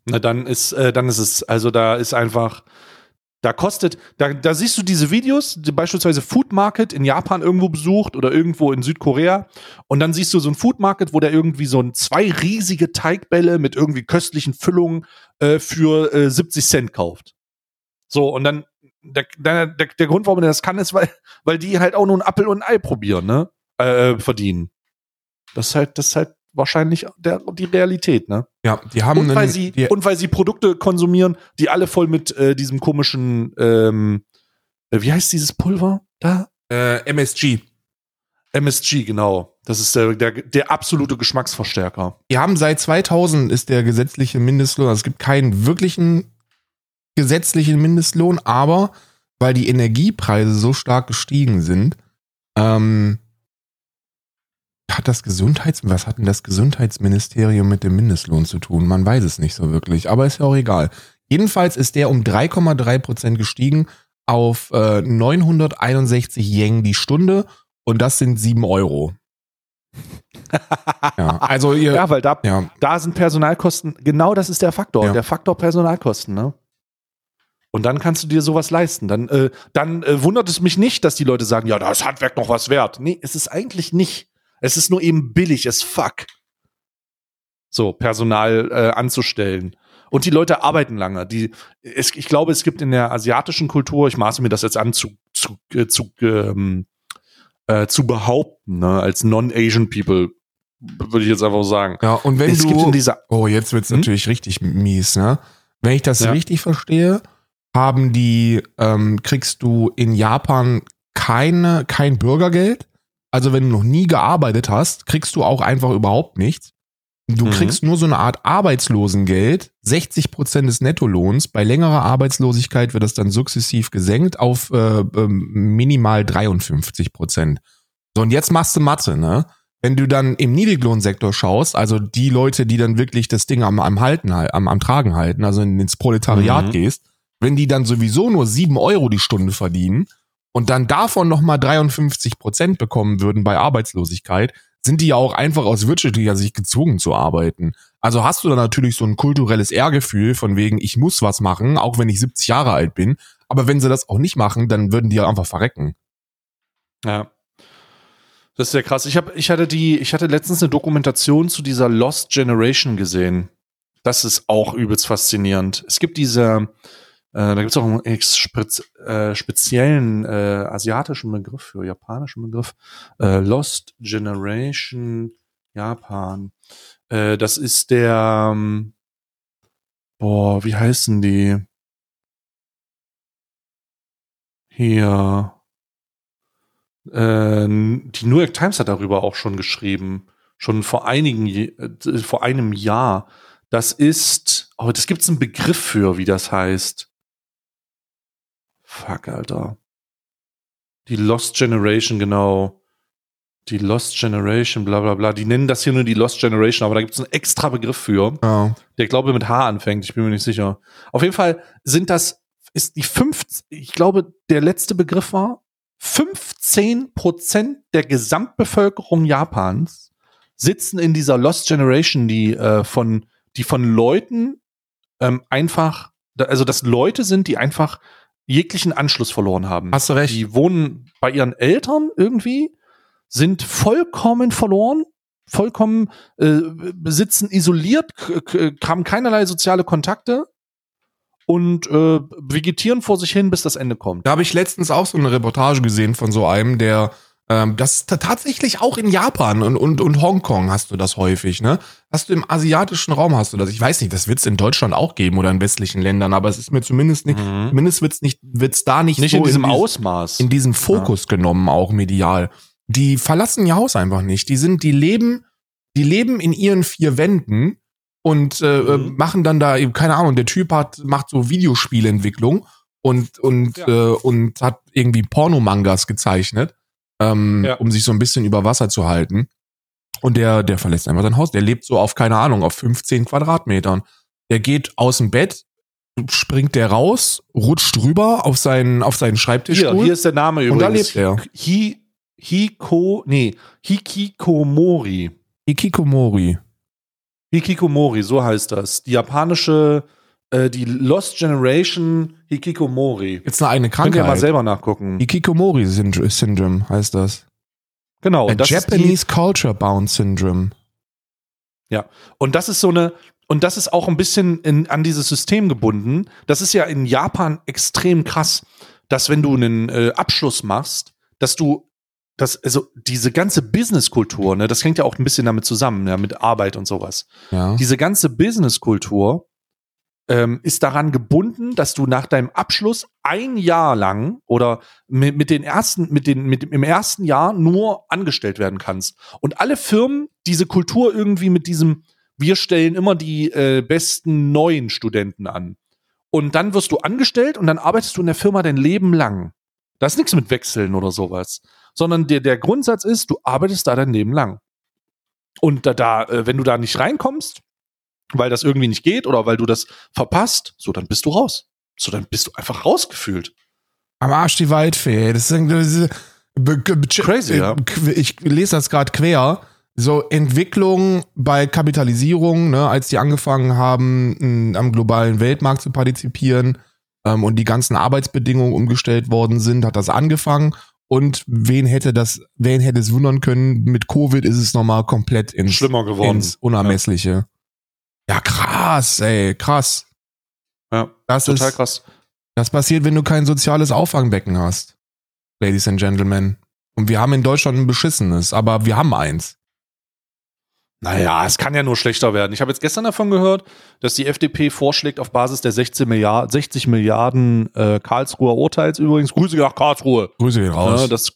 Na, dann ist, äh, dann ist es, also da ist einfach, da kostet, da, da siehst du diese Videos, die beispielsweise Food Market in Japan irgendwo besucht oder irgendwo in Südkorea und dann siehst du so ein Food Market, wo der irgendwie so ein zwei riesige Teigbälle mit irgendwie köstlichen Füllungen äh, für äh, 70 Cent kauft. So, und dann, der, der, der, Grund, warum er das kann, ist, weil, weil die halt auch nur ein Appel und ein Ei probieren, ne? Äh, verdienen. Das ist halt, das ist halt wahrscheinlich der, die Realität, ne? Ja, die haben Und weil, einen- sie, die, und weil sie Produkte konsumieren, die alle voll mit äh, diesem komischen, ähm, äh, wie heißt dieses Pulver da? äh, MSG. MSG, genau. Das ist der, der, der absolute Geschmacksverstärker. Die haben seit 2000 ist der gesetzliche Mindestlohn, also es gibt keinen wirklichen gesetzlichen Mindestlohn, aber weil die Energiepreise so stark gestiegen sind, ähm, hat das Gesundheits, was hat denn das Gesundheitsministerium mit dem Mindestlohn zu tun? Man weiß es nicht so wirklich, aber ist ja auch egal. Jedenfalls ist der um 3,3 Prozent gestiegen auf äh, 961 Yen die Stunde und das sind 7 Euro. ja, also ihr, Ja, weil da, ja, da sind Personalkosten, genau das ist der Faktor, Ja. der Faktor Personalkosten, ne? Und dann kannst du dir sowas leisten. Dann, äh, dann äh, wundert es mich nicht, dass die Leute sagen, ja, da ist Handwerk noch was wert. Nee, es ist eigentlich nicht. Es ist nur eben billig as fuck. So, Personal äh, anzustellen. Und die Leute arbeiten lange. Die, es, ich glaube, es gibt in der asiatischen Kultur, ich maße mir das jetzt an, zu, zu, äh, zu, ähm, äh, zu behaupten, ne, als non-Asian people, würde ich jetzt einfach sagen. ja, und wenn es gibt in du, dieser, oh, jetzt wird's Hm? natürlich richtig mies, ne? Wenn ich das Ja. richtig verstehe, haben die, ähm, kriegst du in Japan keine, kein Bürgergeld. Also wenn du noch nie gearbeitet hast, kriegst du auch einfach überhaupt nichts. Du Mhm. kriegst nur so eine Art Arbeitslosengeld, 60 Prozent des Nettolohns. Bei längerer Arbeitslosigkeit wird das dann sukzessiv gesenkt auf äh, ähm, minimal 53 Prozent. So, und jetzt machst du Mathe, ne? Wenn du dann im Niedriglohnsektor schaust, also die Leute, die dann wirklich das Ding am, am halten, hal- am, am Tragen halten, also in- ins Proletariat Mhm. gehst, wenn die dann sowieso nur sieben Euro die Stunde verdienen und dann davon nochmal 53 Prozent bekommen würden bei Arbeitslosigkeit, sind die ja auch einfach aus wirtschaftlicher Sicht gezwungen zu arbeiten. Also hast du da natürlich so ein kulturelles Ehrgefühl von wegen, ich muss was machen, auch wenn ich 70 Jahre alt bin. Aber wenn sie das auch nicht machen, dann würden die ja einfach verrecken. Ja. Das ist sehr krass. Ich, hab, ich, hatte die, ich hatte letztens eine Dokumentation zu dieser Lost Generation gesehen. Das ist auch übelst faszinierend. Es gibt diese, da gibt es auch einen spez äh, speziellen äh, asiatischen Begriff für japanischen Begriff. Äh, Lost Generation Japan. Äh, das ist der, ähm, boah, wie heißen die? Hier. Äh, die New York Times hat darüber auch schon geschrieben. Schon vor einigen, äh, vor einem Jahr. Das ist, oh, das gibt's einen Begriff für, wie das heißt. Fuck, Alter. Die Lost Generation, genau. Die Lost Generation, bla bla bla. Die nennen das hier nur die Lost Generation, aber da gibt's einen extra Begriff für Ja. der glaube mit H anfängt, ich bin mir nicht sicher. Auf jeden Fall sind das, ist die fünf, ich glaube, der letzte Begriff war, 15 Prozent der Gesamtbevölkerung Japans sitzen in dieser Lost Generation, die äh, von, die von Leuten ähm, einfach, also dass Leute sind, die einfach jeglichen Anschluss verloren haben. Hast du recht. Die wohnen bei ihren Eltern irgendwie, sind vollkommen verloren, vollkommen äh, sitzen isoliert, haben keinerlei soziale Kontakte und äh, vegetieren vor sich hin, bis das Ende kommt. Da habe ich letztens auch so eine Reportage gesehen von so einem, der ähm, das tatsächlich auch in Japan und, und, und Hongkong hast du das häufig, ne? Hast du im asiatischen Raum hast du das. Ich weiß nicht, das wird es in Deutschland auch geben oder in westlichen Ländern, aber es ist mir zumindest nicht, Mhm. zumindest wird's nicht, wird's da nicht, Nicht so in diesem dies- Ausmaß. in diesem Fokus genommen, auch medial. Die verlassen ihr Haus einfach nicht. Die sind, die leben die leben in ihren vier Wänden und äh, äh Mhm. machen dann da eben, keine Ahnung, der Typ hat, macht so Videospielentwicklung und, und, Ja. äh, und hat irgendwie Pornomangas gezeichnet, ähm, Ja. um sich so ein bisschen über Wasser zu halten. Und der, der verlässt einfach sein Haus. Der lebt so auf, keine Ahnung, auf 15 Quadratmetern. Der geht aus dem Bett, springt der raus, rutscht rüber auf seinen, auf seinen Hier, Schreibtischstuhl. hier ist der Name übrigens. Und da lebt er. Hi, Hiko, nee, Hikikomori. Ikikomori. Hikikomori, so heißt das. Die japanische, äh, die Lost Generation Hikikomori. Jetzt eine eigene Könnt ihr mal Krankheit. selber nachgucken. Ikikomori Syndr- Syndrome heißt das. Genau. A das, Japanese Culture Bound Syndrome. und das ist so eine, und das ist auch ein bisschen in, an dieses System gebunden. Das ist ja in Japan extrem krass, dass wenn du einen äh, Abschluss machst, dass du das, also diese ganze Businesskultur, ne, das hängt ja auch ein bisschen damit zusammen, ja, mit Arbeit und sowas. Ja. diese ganze Businesskultur ähm, ist daran gebunden, dass du nach deinem Abschluss ein Jahr lang oder mit, mit den ersten, mit den, mit dem, im ersten Jahr nur angestellt werden kannst. Und alle Firmen diese Kultur irgendwie mit diesem, wir stellen immer die äh, besten neuen Studenten an. Und dann wirst du angestellt und dann arbeitest du in der Firma dein Leben lang. Da ist nichts mit Wechseln oder sowas. Sondern der, der Grundsatz ist, du arbeitest da dein Leben lang. Und da, da, äh, wenn du da nicht reinkommst, weil das irgendwie nicht geht oder weil du das verpasst, so dann bist du raus. So dann bist du einfach rausgefühlt. Am Arsch die Waldfee. Das ist, Crazy, ja. äh, Ich lese das gerade quer. So Entwicklung bei Kapitalisierung, ne, als die angefangen haben, am globalen Weltmarkt zu partizipieren ähm, und die ganzen Arbeitsbedingungen umgestellt worden sind, hat das angefangen. Und wen hätte das, wen hätte es wundern können? Mit Covid ist es nochmal komplett ins, Schlimmer geworden. ins Unermessliche. Ja. Krass, ey, krass. Ja, Das total ist, krass. das passiert, wenn du kein soziales Auffangbecken hast. Ladies and Gentlemen. Und wir haben in Deutschland ein beschissenes, aber wir haben eins. Naja, es kann ja nur schlechter werden. Ich habe jetzt gestern davon gehört, dass die FDP vorschlägt, auf Basis der 16 Milliarden, 60 Milliarden äh, Karlsruher Urteils übrigens, Grüße nach Karlsruhe, Grüße gehen raus. ne, das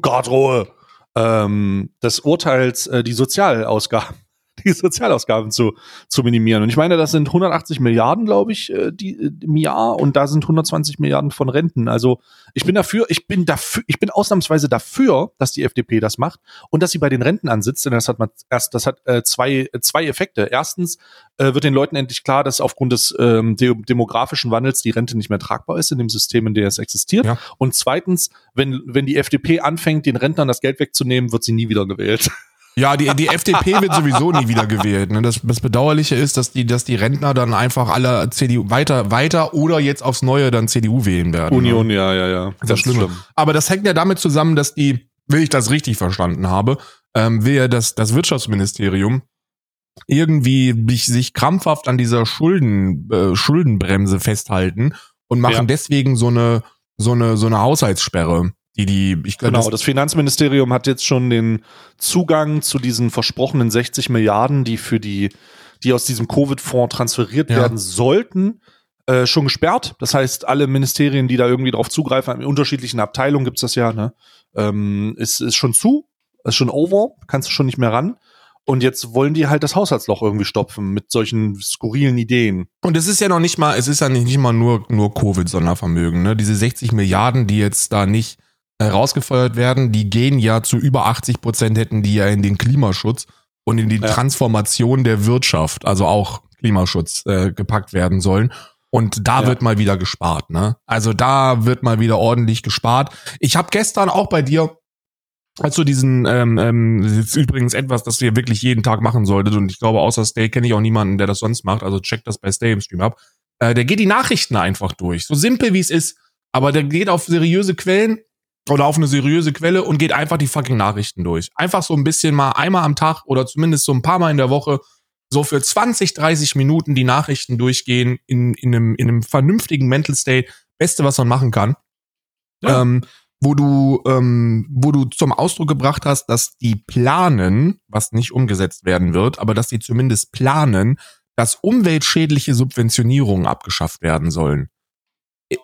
Karlsruhe, ähm, des Urteils äh, die Sozialausgaben, die Sozialausgaben zu, zu minimieren. Und ich meine, das sind 180 Milliarden, glaube ich, äh, die, äh, im Jahr und da sind 120 Milliarden von Renten. Also ich bin dafür, ich bin dafür, ich bin ausnahmsweise dafür, dass die FDP das macht und dass sie bei den Renten ansitzt, denn das hat man erst, das hat äh, zwei, äh, zwei Effekte. Erstens äh, wird den Leuten endlich klar, dass aufgrund des ähm, de demografischen Wandels die Rente nicht mehr tragbar ist in dem System, in dem es existiert. Ja. Und zweitens, wenn, wenn die FDP anfängt, den Rentnern das Geld wegzunehmen, wird sie nie wieder gewählt. Ja, die, die FDP wird sowieso nie wieder gewählt. Ne? Das, das Bedauerliche ist, dass die, dass die Rentner dann einfach alle CDU weiter, weiter oder jetzt aufs Neue dann CDU wählen werden. Ne? Union, ja, ja, ja. Das ist schlimm. Aber das hängt ja damit zusammen, dass die, wenn ich das richtig verstanden habe, ähm, will ja das, das Wirtschaftsministerium irgendwie sich, sich krampfhaft an dieser Schulden, äh, Schuldenbremse festhalten und machen Ja. deswegen so eine, so eine, so eine Haushaltssperre, die die, ich glaube, Genau, das Finanzministerium hat jetzt schon den Zugang zu diesen versprochenen 60 Milliarden, die für die, die aus diesem Covid-Fonds transferiert Ja. werden sollten, äh, schon gesperrt. Das heißt, alle Ministerien, die da irgendwie drauf zugreifen, in unterschiedlichen Abteilungen gibt's das ja, ne, ähm, ist, ist schon zu, ist schon over, kannst du schon nicht mehr ran. Und jetzt wollen die halt das Haushaltsloch irgendwie stopfen mit solchen skurrilen Ideen. Und es ist ja noch nicht mal, es ist ja nicht, nicht mal nur, nur Covid-Sondervermögen, ne? Diese 60 Milliarden, die jetzt da nicht rausgefeuert werden, die gehen ja zu über 80 Prozent hätten die ja in den Klimaschutz und in die Ja. Transformation der Wirtschaft, also auch Klimaschutz, äh, gepackt werden sollen. Und da Ja. wird mal wieder gespart, ne? Also da wird mal wieder ordentlich gespart. Ich habe gestern auch bei dir, als du diesen, ähm, ähm, das ist übrigens etwas, das ihr wirklich jeden Tag machen solltet, und ich glaube, außer Stay kenne ich auch niemanden, der das sonst macht, also checkt das bei Stay im Stream ab. Äh, der geht die Nachrichten einfach durch. So simpel wie es ist. Aber der geht auf seriöse Quellen oder auf eine seriöse Quelle und geht einfach die fucking Nachrichten durch. Einfach so ein bisschen mal einmal am Tag oder zumindest so ein paar Mal in der Woche so für 20, 30 Minuten die Nachrichten durchgehen in, in, einem, in einem vernünftigen Mental State. Beste, was man machen kann. Ja. Ähm, wo du, ähm, wo du zum Ausdruck gebracht hast, dass die planen, was nicht umgesetzt werden wird, aber dass die zumindest planen, dass umweltschädliche Subventionierungen abgeschafft werden sollen.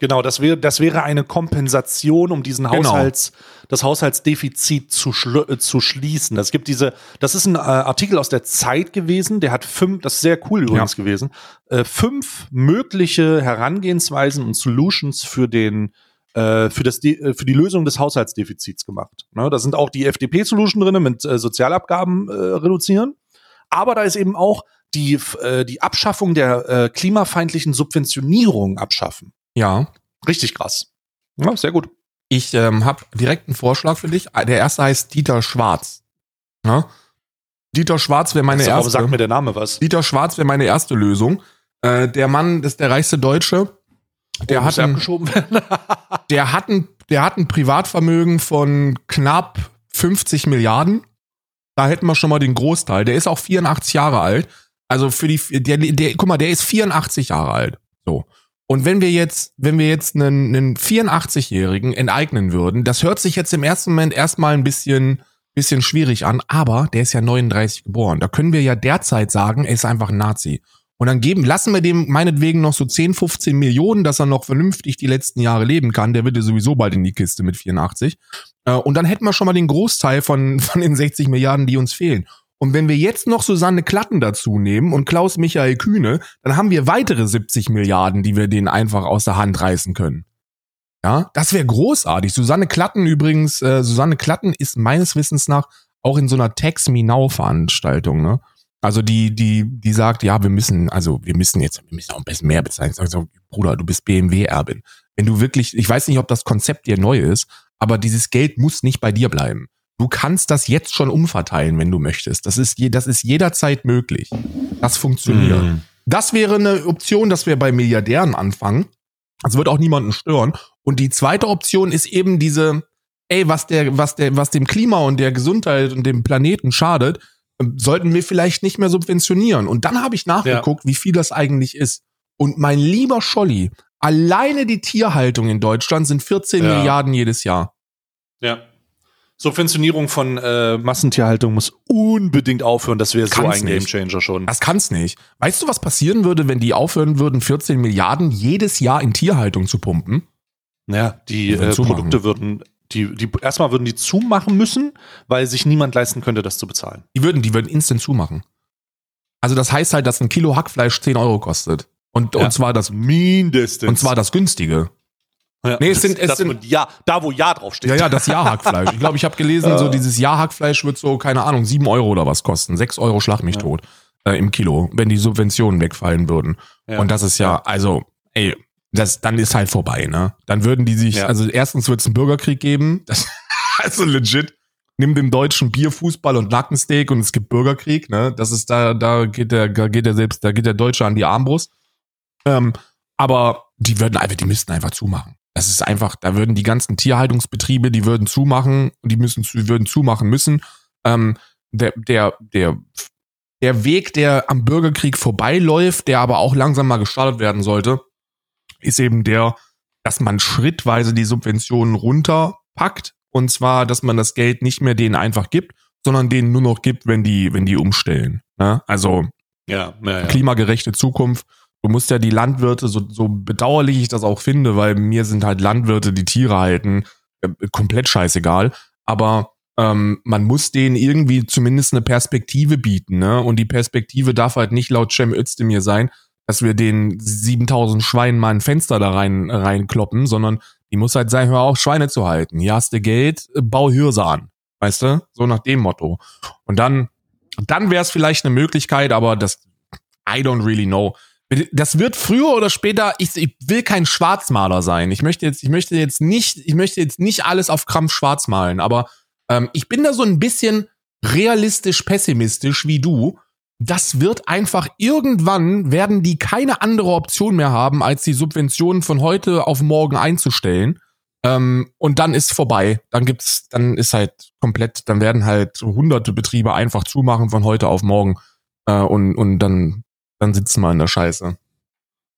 Genau, das wäre, das wäre eine Kompensation, um diesen Genau. Haushalts, das Haushaltsdefizit zu, schlu- äh, zu schließen. Das gibt diese, das ist ein äh, Artikel aus der Zeit gewesen, der hat fünf, das ist sehr cool übrigens gewesen, äh, fünf mögliche Herangehensweisen und Solutions für den, äh, für das, De- äh, für die Lösung des Haushaltsdefizits gemacht. Ne, da sind auch die FDP-Solution drin mit äh, Sozialabgaben äh, reduzieren. Aber da ist eben auch die, äh, die Abschaffung der äh, klimafeindlichen Subventionierung abschaffen. Ja. Richtig krass. Ja, sehr gut. Ich ähm, habe direkt einen Vorschlag für dich. Der erste heißt Dieter Schwarz. Ja? Dieter Schwarz wäre meine Warum erste. sagt mir der Name was? Dieter Schwarz wäre meine erste Lösung. Äh, der Mann ist der reichste Deutsche. Der Oh, hat ein, der hat ein, der hat ein Privatvermögen von knapp 50 Milliarden. Da hätten wir schon mal den Großteil. Der ist auch 84 Jahre alt. Also für die, der, der, guck mal, der ist 84 Jahre alt. So. Und wenn wir jetzt, wenn wir jetzt einen, einen 84-Jährigen enteignen würden, das hört sich jetzt im ersten Moment erstmal ein bisschen, bisschen schwierig an, aber der ist ja 39 geboren. Da können wir ja derzeit sagen, er ist einfach ein Nazi. Und dann geben, lassen wir dem meinetwegen noch so 10, 15 Millionen, dass er noch vernünftig die letzten Jahre leben kann. Der wird ja sowieso bald in die Kiste mit 84. Äh, Und dann hätten wir schon mal den Großteil von, von den 60 Milliarden, die uns fehlen. Und wenn wir jetzt noch Susanne Klatten dazu nehmen und Klaus Michael Kühne, dann haben wir weitere 70 Milliarden, die wir denen einfach aus der Hand reißen können. Ja, das wäre großartig. Susanne Klatten übrigens, äh, Susanne Klatten ist meines Wissens nach auch in so einer Tax Me Now Veranstaltung, ne? Also die, die, die sagt, ja, wir müssen, also wir müssen jetzt, wir müssen auch ein bisschen mehr bezahlen. Ich so, Bruder, du bist BMW-Erbin. Wenn du wirklich, ich weiß nicht, ob das Konzept dir neu ist, aber dieses Geld muss nicht bei dir bleiben. Du kannst das jetzt schon umverteilen, wenn du möchtest. Das ist, je, das ist jederzeit möglich. Das funktioniert. Mhm. Das wäre eine Option, dass wir bei Milliardären anfangen. Das wird auch niemanden stören. Und die zweite Option ist eben diese, ey, was der, was der, was dem Klima und der Gesundheit und dem Planeten schadet, ähm, sollten wir vielleicht nicht mehr subventionieren. Und dann habe ich nachgeguckt, wie viel das eigentlich ist. Und mein lieber Scholli, alleine die Tierhaltung in Deutschland sind 14 Ja. Milliarden jedes Jahr. Ja. Subventionierung von äh, Massentierhaltung muss unbedingt aufhören. Das wäre so ein. Gamechanger schon. Das kann's nicht. Weißt du, was passieren würde, wenn die aufhören würden, 14 Milliarden jedes Jahr in Tierhaltung zu pumpen? Ja, die Die äh. Produkte würden, die, die erstmal würden die zumachen müssen, weil sich niemand leisten könnte, das zu bezahlen. Die würden, die würden instant zumachen. Also das heißt halt, dass ein Kilo Hackfleisch 10 Euro kostet. Und, Ja. und zwar das, Mindestens. und zwar das günstige. Ja, Nee, es das- sind- es das sind- ja, da wo Ja draufsteht. Ja, ja, das Jahrhackfleisch. Ich glaube, ich habe gelesen, so dieses Jahrhackfleisch wird so, keine Ahnung, 7 Euro oder was kosten. 6 Euro schlag mich Ja. tot äh, im Kilo, wenn die Subventionen wegfallen würden. Ja. Und das ist ja, also, ey, das, dann ist halt vorbei, ne? Dann würden die sich, also erstens wird es einen Bürgerkrieg geben. Das, also legit. Nimm dem Deutschen Bier, Fußball und Nackensteak und es gibt Bürgerkrieg, ne? Das ist da, da geht der, da geht der selbst, da geht der Deutsche an die Armbrust. Ähm, aber die würden einfach, die müssten einfach zumachen. Das ist einfach, da würden die ganzen Tierhaltungsbetriebe, die würden zumachen, die müssen, zu- würden zumachen müssen. Ähm, der, der, der, der Weg, der am Bürgerkrieg vorbeiläuft, der aber auch langsam mal gestartet werden sollte, ist eben der, dass man schrittweise die Subventionen runterpackt. Und zwar, dass man das Geld nicht mehr denen einfach gibt, sondern denen nur noch gibt, wenn die, wenn die umstellen. Ne? Also ja, ja, ja. klimagerechte Zukunft. Du musst ja die Landwirte, so, so bedauerlich ich das auch finde, weil mir sind halt Landwirte, die Tiere halten, äh, komplett scheißegal. Aber ähm, man muss denen irgendwie zumindest eine Perspektive bieten. Ne? Und die Perspektive darf halt nicht laut Cem Özdemir sein, dass wir den 7000 Schweinen mal ein Fenster da rein reinkloppen, sondern die muss halt sein, hör auf, Schweine zu halten. Hier hast du Geld, äh, bau Hirse an. Weißt du? So nach dem Motto. Und dann, dann wäre es vielleicht eine Möglichkeit, aber das, I don't really know. Das wird früher oder später, ich, ich will kein Schwarzmaler sein. Ich möchte jetzt, ich möchte jetzt nicht, ich möchte jetzt nicht alles auf Krampf schwarz malen, aber ähm, ich bin da so ein bisschen realistisch pessimistisch wie du. Das wird einfach irgendwann werden die keine andere Option mehr haben, als die Subventionen von heute auf morgen einzustellen. Ähm, und dann ist vorbei. Dann gibt's, dann ist halt komplett, dann werden halt hunderte Betriebe einfach zumachen von heute auf morgen. Äh, und, und dann, dann sitzen wir in der Scheiße.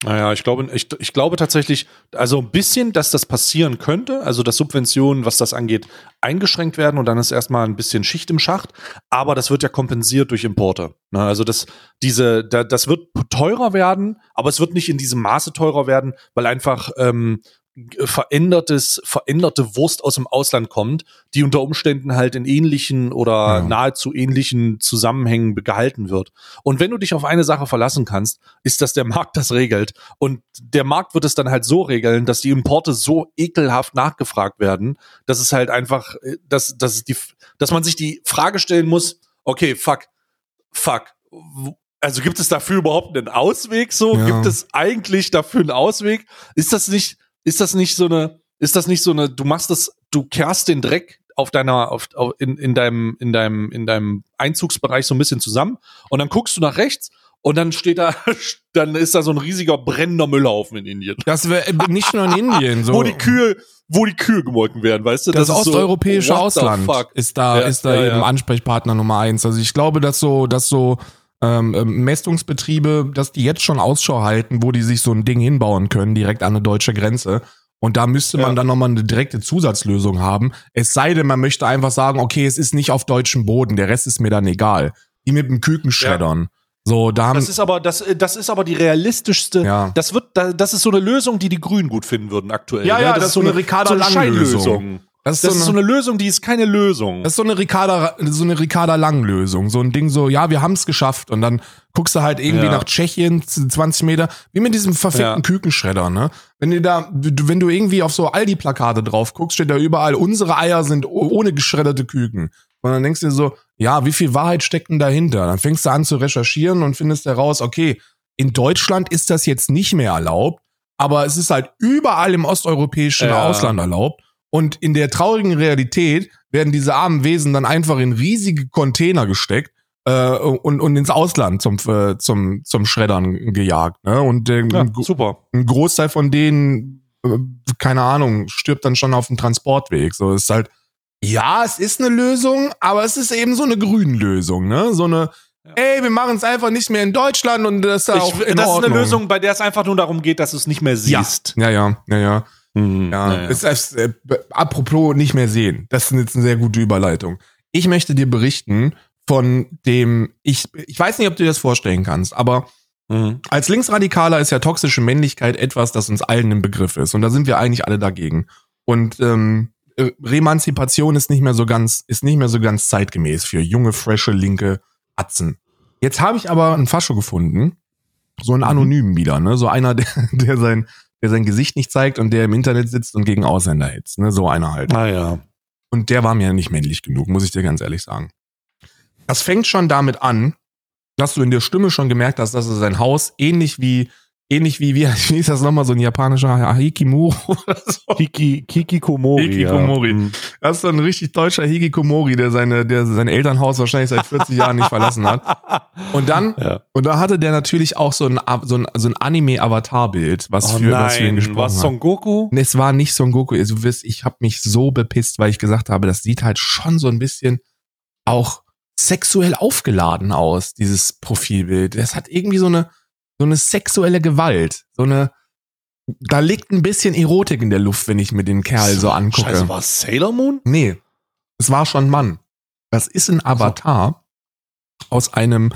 Naja, ich glaube, ich, ich glaube tatsächlich, also ein bisschen, dass das passieren könnte, also dass Subventionen, was das angeht, eingeschränkt werden und dann ist erstmal ein bisschen Schicht im Schacht, aber das wird ja kompensiert durch Importe. Ne? Also das, diese, da, das wird teurer werden, aber es wird nicht in diesem Maße teurer werden, weil einfach ähm, verändertes, veränderte Wurst aus dem Ausland kommt, die unter Umständen halt in ähnlichen oder ja. nahezu ähnlichen Zusammenhängen gehalten wird. Und wenn du dich auf eine Sache verlassen kannst, ist, dass der Markt das regelt. Und der Markt wird es dann halt so regeln, dass die Importe so ekelhaft nachgefragt werden, dass es halt einfach, dass, dass, die, dass man sich die Frage stellen muss, okay, fuck, fuck, also gibt es dafür überhaupt einen Ausweg so? Ja. Gibt es eigentlich dafür einen Ausweg? Ist das nicht, ist das nicht so eine, ist das nicht so eine, du machst das, du kehrst den Dreck auf deiner, auf, auf in, in deinem, in deinem, in deinem Einzugsbereich so ein bisschen zusammen und dann guckst du nach rechts und dann steht da, dann ist da so ein riesiger brennender Müllhaufen in Indien. Das wäre äh, nicht nur in Indien, so. wo die Kühe, wo die Kühe gemolken werden, weißt du? Das, das osteuropäische so, Ausland ist da, ja, ist da ja, eben ja. Ansprechpartner Nummer eins. Also ich glaube, dass so, dass so ähm, ähm, Messungsbetriebe, dass die jetzt schon Ausschau halten, wo die sich so ein Ding hinbauen können, direkt an eine deutsche Grenze. Und da müsste man ja. dann nochmal eine direkte Zusatzlösung haben. Es sei denn, man möchte einfach sagen, okay, es ist nicht auf deutschem Boden, der Rest ist mir dann egal. Die mit dem Küken schreddern. Ja. So, da haben das ist aber das, das ist aber die realistischste. Ja. Das wird, das ist so eine Lösung, die die Grünen gut finden würden aktuell. Ja, ja, das, das ist so eine Ricarda so eine Lang-Lösung. Das, ist, das so, eine, ist so eine Lösung, die ist keine Lösung. Das ist so eine Ricarda, so eine Ricarda Lang-Lösung. So ein Ding so, ja, wir haben es geschafft. Und dann guckst du halt irgendwie ja. nach Tschechien, 20 Meter, wie mit diesem verfickten ja. Kükenschredder, ne? Wenn du da, wenn du irgendwie auf so Aldi-Plakate drauf guckst, steht da überall, unsere Eier sind ohne geschredderte Küken. Und dann denkst du dir so, ja, wie viel Wahrheit steckt denn dahinter? Dann fängst du an zu recherchieren und findest heraus, okay, in Deutschland ist das jetzt nicht mehr erlaubt, aber es ist halt überall im osteuropäischen ja. Ausland erlaubt. Und in der traurigen Realität werden diese armen Wesen dann einfach in riesige Container gesteckt äh, und, und ins Ausland zum, äh, zum, zum Schreddern gejagt. Ne? Und äh, ja, super. ein Großteil von denen, äh, keine Ahnung, stirbt dann schon auf dem Transportweg. So ist halt, ja, es ist eine Lösung, aber es ist eben so eine Grünlösung, ne? So eine, ja. Ey, wir machen es einfach nicht mehr in Deutschland und das ist auch ich, in Das Ordnung. ist eine Lösung, bei der es einfach nur darum geht, dass du es nicht mehr siehst. Ja, ja, ja, ja. Mhm, ja, naja. ist, ist, äh, apropos nicht mehr sehen. Das ist jetzt eine sehr gute Überleitung. Ich möchte dir berichten von dem, ich, ich weiß nicht, ob du dir das vorstellen kannst, aber mhm. als Linksradikaler ist ja toxische Männlichkeit etwas, das uns allen im Begriff ist. Und da sind wir eigentlich alle dagegen. Und ähm, Remanzipation ist nicht mehr so ganz, ist nicht mehr so ganz zeitgemäß für junge, frische, linke Atzen. Jetzt habe ich aber einen Fascho gefunden, so einen mhm. anonymen wieder, ne, so einer, der, der sein, der sein Gesicht nicht zeigt und der im Internet sitzt und gegen Ausländer hetzt, ne, so einer halt. Ah ja. Und der war mir nicht männlich genug, muss ich dir ganz ehrlich sagen. Das fängt schon damit an, dass du in der Stimme schon gemerkt hast, dass er sein Haus ähnlich wie ähnlich wie, wie, wie ist das nochmal, so ein japanischer Hikimuro oder so? Hiki, Kikikomori. Hikikomori. Ja. Mhm. Das ist so ein richtig deutscher Hikikomori, der seine, der sein Elternhaus wahrscheinlich seit 40 Jahren nicht verlassen hat. Und dann, ja. und da hatte der natürlich auch so ein, so ein, so ein Anime-Avatar-Bild, was oh für, nein, was für ihn gesprochen was Son Goku? hat. Es war nicht Son Goku. Also, du wirst, ich habe mich so bepisst, weil ich gesagt habe, das sieht halt schon so ein bisschen auch sexuell aufgeladen aus, dieses Profilbild. Das hat irgendwie so eine, so eine sexuelle Gewalt, so eine, da liegt ein bisschen Erotik in der Luft, wenn ich mir den Kerl so angucke. Scheiße, war Sailor Moon? Nee, es war schon Mann. Das ist ein Avatar so. aus einem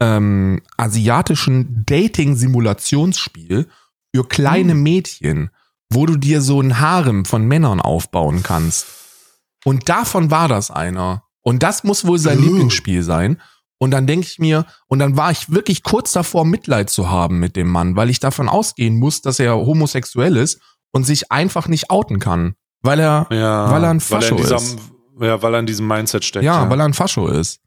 ähm, asiatischen Dating-Simulationsspiel für kleine hm. Mädchen, wo du dir so ein Harem von Männern aufbauen kannst. Und davon war das einer. Und das muss wohl sein uh. Lieblingsspiel sein. Und dann denke ich mir, und dann war ich wirklich kurz davor, Mitleid zu haben mit dem Mann, weil ich davon ausgehen muss, dass er homosexuell ist und sich einfach nicht outen kann. Weil er, ja, weil er ein Fascho weil er ist. Ja, weil er in diesem Mindset steckt. Ja, ja, weil er ein Fascho ist.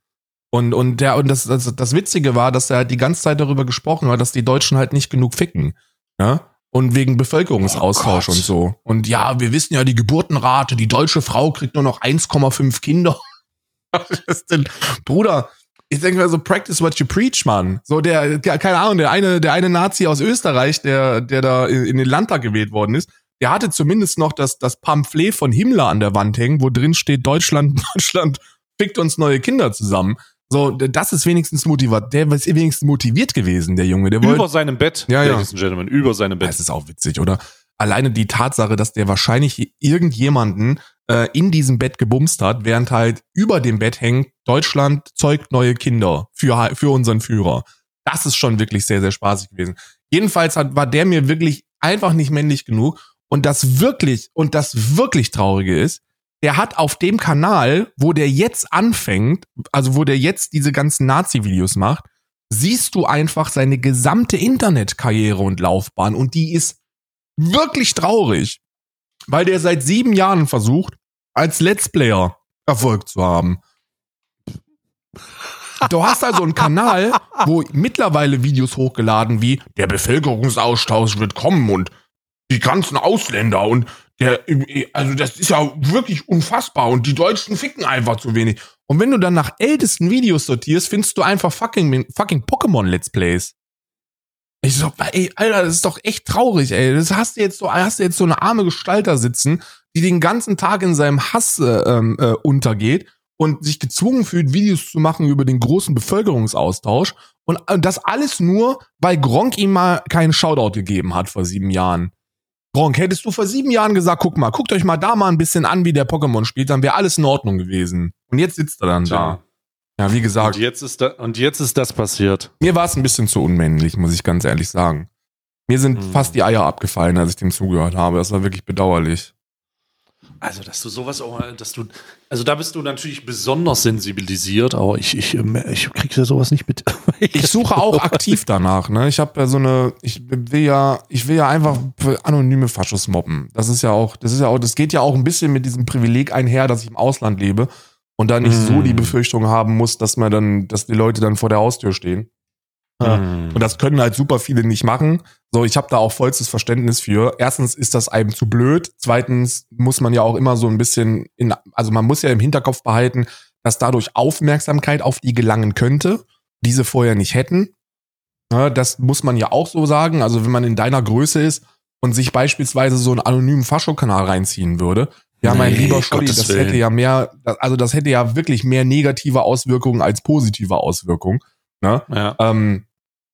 Und, und der, und das, das, das Witzige war, dass er halt die ganze Zeit darüber gesprochen hat, dass die Deutschen halt nicht genug ficken. Ja? Und wegen Bevölkerungsaustausch oh und so. Und ja, wir wissen ja die Geburtenrate, die deutsche Frau kriegt nur noch 1,5 Kinder. Was ist denn, Bruder, ich denke mir so, practice what you preach, Mann. So der, keine Ahnung, der eine, der eine Nazi aus Österreich, der, der da in den Landtag gewählt worden ist, der hatte zumindest noch das, das Pamphlet von Himmler an der Wand hängen, wo drin steht, Deutschland, Deutschland fickt uns neue Kinder zusammen. So, das ist wenigstens motiviert. Der ist wenigstens motiviert gewesen, der Junge. Der wollte, Über seinem Bett, Ja, ja. Ladies and Gentlemen, über seinem Bett. das ist auch witzig, oder? Alleine die Tatsache, dass der wahrscheinlich irgendjemanden äh, in diesem Bett gebumst hat, während halt über dem Bett hängt, Deutschland zeugt neue Kinder für, für unseren Führer. Das ist schon wirklich sehr, sehr spaßig gewesen. Jedenfalls hat, war der mir wirklich einfach nicht männlich genug. Und das wirklich, und das wirklich Traurige ist, der hat auf dem Kanal, wo der jetzt anfängt, also wo der jetzt diese ganzen Nazi-Videos macht, siehst du einfach seine gesamte Internetkarriere und Laufbahn und die ist wirklich traurig, weil der seit sieben Jahren versucht, als Let's Player Erfolg zu haben. Du hast also einen Kanal, wo mittlerweile Videos hochgeladen wie der Bevölkerungsaustausch wird kommen und die ganzen Ausländer und der, also das ist ja wirklich unfassbar und die Deutschen ficken einfach zu wenig. Und wenn du dann nach ältesten Videos sortierst, findest du einfach fucking, fucking Pokémon Let's Plays. Ich so, ey, Alter, das ist doch echt traurig, ey. Das hast du jetzt so, hast du jetzt so eine arme Gestalter sitzen, die den ganzen Tag in seinem Hass äh, ähm, äh, untergeht und sich gezwungen fühlt, Videos zu machen über den großen Bevölkerungsaustausch. Und äh, das alles nur, weil Gronk ihm mal keinen Shoutout gegeben hat vor sieben Jahren. Gronk, hättest du vor sieben Jahren gesagt, guck mal, guckt euch mal da mal ein bisschen an, wie der Pokémon spielt, dann wäre alles in Ordnung gewesen. Und jetzt sitzt er dann Tja. da. Ja, wie gesagt, Und jetzt ist da, und jetzt ist das passiert. mir war es ein bisschen zu unmännlich, muss ich ganz ehrlich sagen. Mir sind Hm. fast die Eier abgefallen, als ich dem zugehört habe. Das war wirklich bedauerlich. Also, dass du sowas auch, dass du, also da bist du natürlich besonders sensibilisiert, aber ich, ich, ähm, ich krieg ja sowas nicht mit. Ich suche auch aktiv danach, ne? Ich habe ja so eine, ich will ja, ich will ja einfach anonyme Faschos mobben. Das ist ja auch, das ist ja auch, das geht ja auch ein bisschen mit diesem Privileg einher, dass ich im Ausland lebe und da nicht so Mm. die Befürchtung haben muss, dass man dann, dass die Leute dann vor der Haustür stehen. Ja. Hm. Und das können halt super viele nicht machen. So, ich habe da auch vollstes Verständnis für. Erstens ist das einem zu blöd. Zweitens muss man ja auch immer so ein bisschen in, also man muss ja im Hinterkopf behalten, dass dadurch Aufmerksamkeit auf die gelangen könnte, diese vorher nicht hätten. Ja, das muss man ja auch so sagen. Also wenn man in deiner Größe ist und sich beispielsweise so einen anonymen Fascho-Kanal reinziehen würde, ja, mein Nee, lieber Scholli, das Willen. hätte ja mehr, also das hätte ja wirklich mehr negative Auswirkungen als positive Auswirkungen. Ne? Ja. Ähm,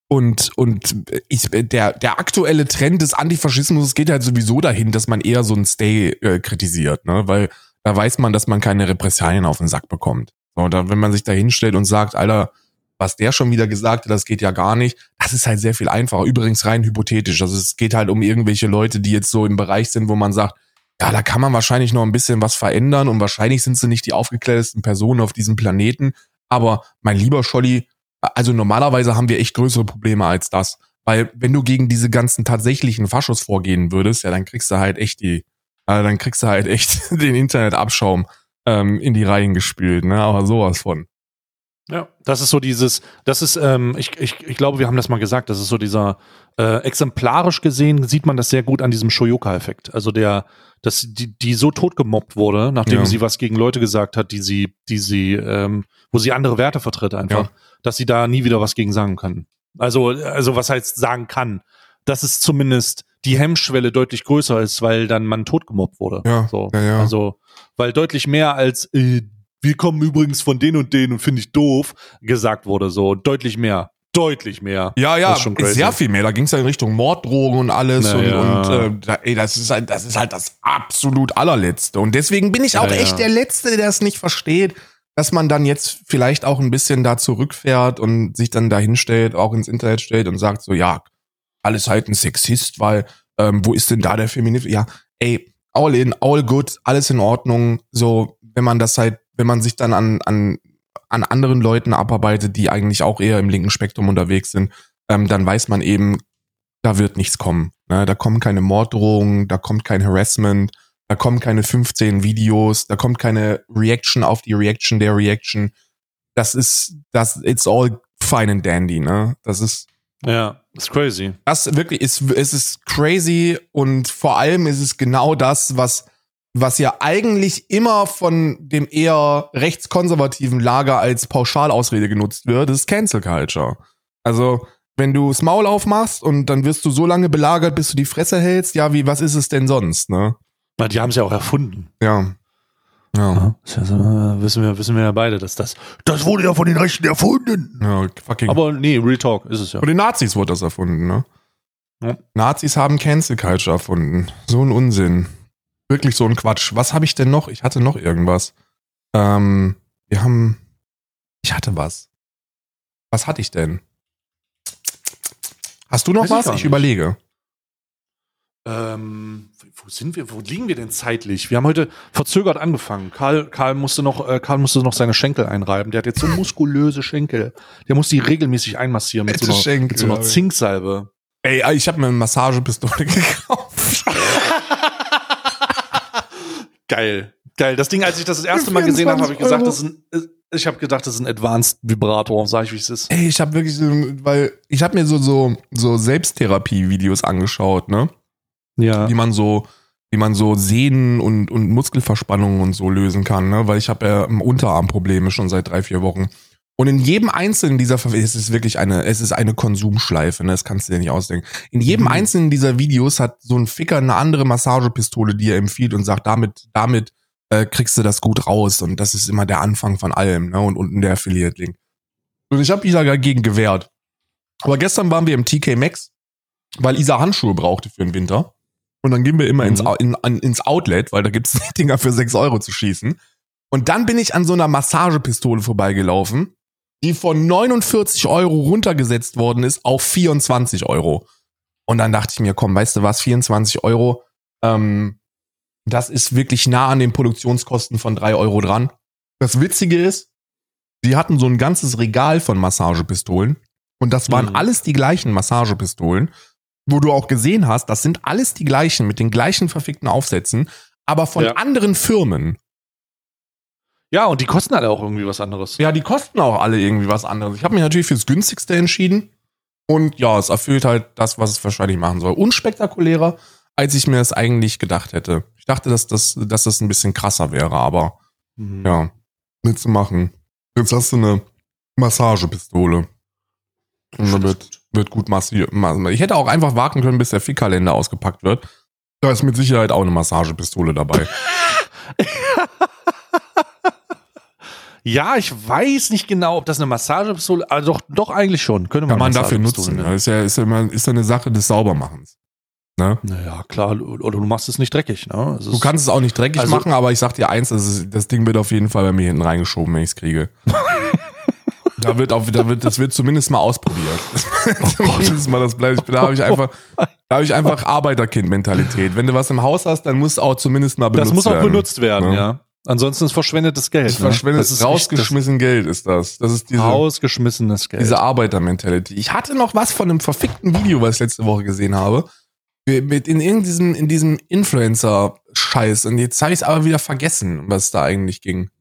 und und ich, der, der aktuelle Trend des Antifaschismus geht halt sowieso dahin, dass man eher so ein Stay äh, kritisiert, ne? Weil da weiß man, dass man keine Repressalien auf den Sack bekommt. So, dann, wenn man sich da hinstellt und sagt, Alter, was der schon wieder gesagt hat, das geht ja gar nicht, das ist halt sehr viel einfacher. Übrigens rein hypothetisch. Also es geht halt um irgendwelche Leute, die jetzt so im Bereich sind, wo man sagt, ja, da kann man wahrscheinlich noch ein bisschen was verändern und wahrscheinlich sind sie nicht die aufgeklärtesten Personen auf diesem Planeten. Aber mein lieber Scholli, also normalerweise haben wir echt größere Probleme als das. Weil wenn du gegen diese ganzen tatsächlichen Faschos vorgehen würdest, ja, dann kriegst du halt echt die, äh, dann kriegst du halt echt den Internetabschaum ähm, in die Reihen gespült, ne? Aber sowas von. Ja, das ist so dieses, das ist, ähm, ich, ich, ich glaube, wir haben das mal gesagt, das ist so dieser, äh, exemplarisch gesehen sieht man das sehr gut an diesem Shoyoka-Effekt. Also der, dass die, die so tot gemobbt wurde, nachdem Ja. sie was gegen Leute gesagt hat, die sie, die sie, ähm, wo sie andere Werte vertritt einfach, Ja. dass sie da nie wieder was gegen sagen kann. Also, also was heißt sagen kann? Dass es zumindest die Hemmschwelle deutlich größer ist, weil dann man tot gemobbt wurde. Ja, So. ja, ja. Also, weil deutlich mehr als äh, wir kommen übrigens von denen und denen und finde ich doof gesagt wurde. So deutlich mehr. Deutlich mehr. Ja, ja, sehr viel mehr. Da ging es ja in Richtung Morddrohungen und alles. Na und und äh, ey, das ist halt, das ist halt das absolut allerletzte. Und deswegen bin ich auch Ja, echt der Letzte, der es nicht versteht, dass man dann jetzt vielleicht auch ein bisschen da zurückfährt und sich dann da hinstellt, auch ins Internet stellt und sagt so, ja, alles halt ein Sexist, weil ähm, wo ist denn da der Feminismus? Ja, ey, all in, all good, alles in Ordnung. So, wenn man das halt, wenn man sich dann an, an, an anderen Leuten abarbeitet, die eigentlich auch eher im linken Spektrum unterwegs sind, ähm, dann weiß man eben, da wird nichts kommen. Ne? Da kommen keine Morddrohungen, da kommt kein Harassment, da kommen keine 15 Videos, da kommt keine Reaction auf die Reaction der Reaction. Das ist, das, it's all fine and dandy, ne? Das ist, Ja, ist crazy. das wirklich ist, es ist crazy und vor allem ist es genau das, was, was ja eigentlich immer von dem eher rechtskonservativen Lager als Pauschalausrede genutzt wird, ist Cancel Culture. Also, wenn du das Maul aufmachst und dann wirst du so lange belagert, bis du die Fresse hältst, ja, wie, was ist es denn sonst, ne? Na, die haben es ja auch erfunden. Ja. Ja. Das ist ja so, wissen, wir, wissen wir ja beide, dass das. Das wurde ja von den Rechten erfunden. ja fucking. Aber nee, Real Talk ist es ja. Von den Nazis wurde das erfunden, ne? Ja. Nazis haben Cancel Culture erfunden. So ein Unsinn. Wirklich so ein Quatsch. Was habe ich denn noch? Ich hatte noch irgendwas. Ähm, wir haben. Ich hatte was. Was hatte ich denn? Hast du noch Weiß ich was? Ich nicht. überlege. Ähm, wo sind wir? Wo liegen wir denn zeitlich? Wir haben heute verzögert angefangen. Karl, Karl musste noch, äh, Karl musste noch seine Schenkel einreiben. Der hat jetzt so muskulöse Schenkel. Der muss die regelmäßig einmassieren mit so einer, Schenkel, mit so einer. Zinksalbe. Ey, ich habe mir eine Massagepistole gekauft. Geil. Geil. Das Ding, als ich das das erste Mal gesehen habe, habe ich 24 gesagt, das ist ein, ich habe gedacht, das ist ein Advanced Vibrator. Sag ich, wie es ist. Ey, ich habe wirklich so, weil ich habe mir so so so Selbsttherapie-Videos angeschaut, ne? Ja. wie man so, wie man so Sehnen und, und Muskelverspannungen und so lösen kann, ne? Weil ich habe ja Unterarmprobleme schon seit drei, vier Wochen. Und in jedem einzelnen dieser es ist wirklich eine, es ist eine Konsumschleife, ne? Das kannst du dir nicht ausdenken. In jedem Mhm. einzelnen dieser Videos hat so ein Ficker eine andere Massagepistole, die er empfiehlt und sagt, damit, damit äh, kriegst du das gut raus. Und das ist immer der Anfang von allem, ne? Und unten der Affiliate-Link. Und ich habe da dagegen gewehrt. Aber gestern waren wir im TK Maxx, weil Isa Handschuhe brauchte für den Winter. Und dann gehen wir immer ins, Mhm. Au- in, an, ins Outlet, weil da gibt's Dinger für 6 Euro zu schießen. Und dann bin ich an so einer Massagepistole vorbeigelaufen, die von 49 Euro runtergesetzt worden ist auf 24 Euro. Und dann dachte ich mir, komm, weißt du was, 24 Euro, ähm, das ist wirklich nah an den Produktionskosten von 3 Euro dran. Das Witzige ist, die hatten so ein ganzes Regal von Massagepistolen. Und das waren Mhm. alles die gleichen Massagepistolen, wo du auch gesehen hast, das sind alles die gleichen mit den gleichen verfickten Aufsätzen, aber von Ja. anderen Firmen. Ja, und die kosten alle auch irgendwie was anderes. Ja, die kosten auch alle irgendwie was anderes. Ich habe mich natürlich fürs günstigste entschieden. Und ja, es erfüllt halt das, was es wahrscheinlich machen soll. Unspektakulärer, als ich mir es eigentlich gedacht hätte. Ich dachte, dass das, dass das ein bisschen krasser wäre, aber Mhm. ja, machen. Jetzt hast du eine Massagepistole. Und wird, wird gut massiert. Ich hätte auch einfach warten können, bis der Fickkalender ausgepackt wird. Da ist mit Sicherheit auch eine Massagepistole dabei. Ja, ich weiß nicht genau, ob das eine Massagepistole, also doch, doch eigentlich schon. Könnte man Kann man dafür nutzen. nennen. Das ist ja, ist ja, immer, ist ja eine Sache des Saubermachens. Ne? Naja, klar, oder du machst es nicht dreckig, ne? Es Du kannst es auch nicht dreckig Also- machen, aber ich sag dir eins, das, ist, das Ding wird auf jeden Fall bei mir hinten reingeschoben, wenn ich es kriege. da wird auch, da wird, das wird zumindest mal ausprobiert. zumindest mal das bleibt. Da habe ich einfach, da habe ich einfach Arbeiterkind-Mentalität. Wenn du was im Haus hast, dann muss auch zumindest mal benutzt das muss auch werden. benutzt werden, Ja. ja. Ansonsten ist verschwendetes Geld. Das ne? verschwendet, das ist rausgeschmissen Geld ist das. Das ist diese, das rausgeschmissenes Geld. diese Arbeiter-Mentality. Ich hatte noch was von einem verfickten Video, was ich letzte Woche gesehen habe. Mit in, in diesem, in diesem Influencer-Scheiß. Und jetzt habe ich es aber wieder vergessen, was es da eigentlich ging.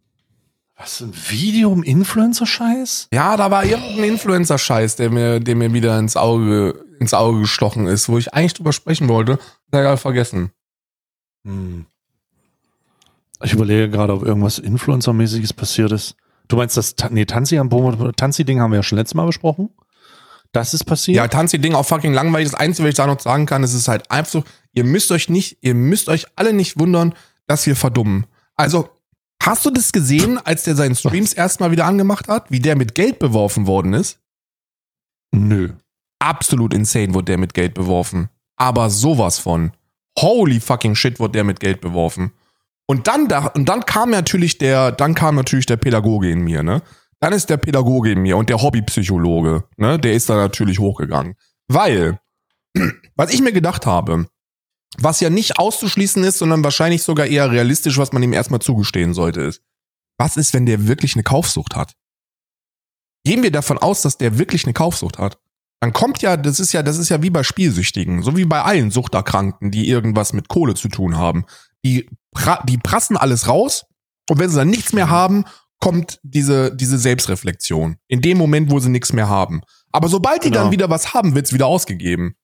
was, ein Video im Influencer-Scheiß? Ja, da war irgendein Influencer-Scheiß, der mir, der mir wieder ins Auge, ins Auge gestochen ist, wo ich eigentlich drüber sprechen wollte. Na ja, vergessen. Hm. Ich überlege gerade, ob irgendwas Influencer-mäßiges passiert ist. Du meinst das, nee, Tanzi am Tanzi-Ding haben wir ja schon letztes Mal besprochen. Das ist passiert. Ja, Tanzi-Ding auch fucking langweilig. Das Einzige, was ich da noch sagen kann, ist es ist halt einfach so, ihr müsst euch nicht, ihr müsst euch alle nicht wundern, dass wir verdummen. Also, hast du das gesehen, als der seinen Streams erstmal wieder angemacht hat, wie der mit Geld beworfen worden ist? Nö. Absolut insane wurde der mit Geld beworfen. Aber sowas von. Holy fucking shit wurde der mit Geld beworfen. Und dann da, und dann kam natürlich der, dann kam natürlich der Pädagoge in mir, ne? Dann ist der Pädagoge in mir und der Hobbypsychologe, ne? Der ist da natürlich hochgegangen. Weil, was ich mir gedacht habe, was ja nicht auszuschließen ist, sondern wahrscheinlich sogar eher realistisch, was man ihm erstmal zugestehen sollte, ist, was ist, wenn der wirklich eine Kaufsucht hat? Gehen wir davon aus, dass der wirklich eine Kaufsucht hat? Dann kommt ja, das ist ja, das ist ja wie bei Spielsüchtigen, so wie bei allen Suchterkrankten, die irgendwas mit Kohle zu tun haben. Die, die prassen alles raus und wenn sie dann nichts mehr haben, kommt diese, diese Selbstreflexion. In dem Moment, wo sie nichts mehr haben. Aber sobald die Genau. dann wieder was haben, wird's wieder ausgegeben.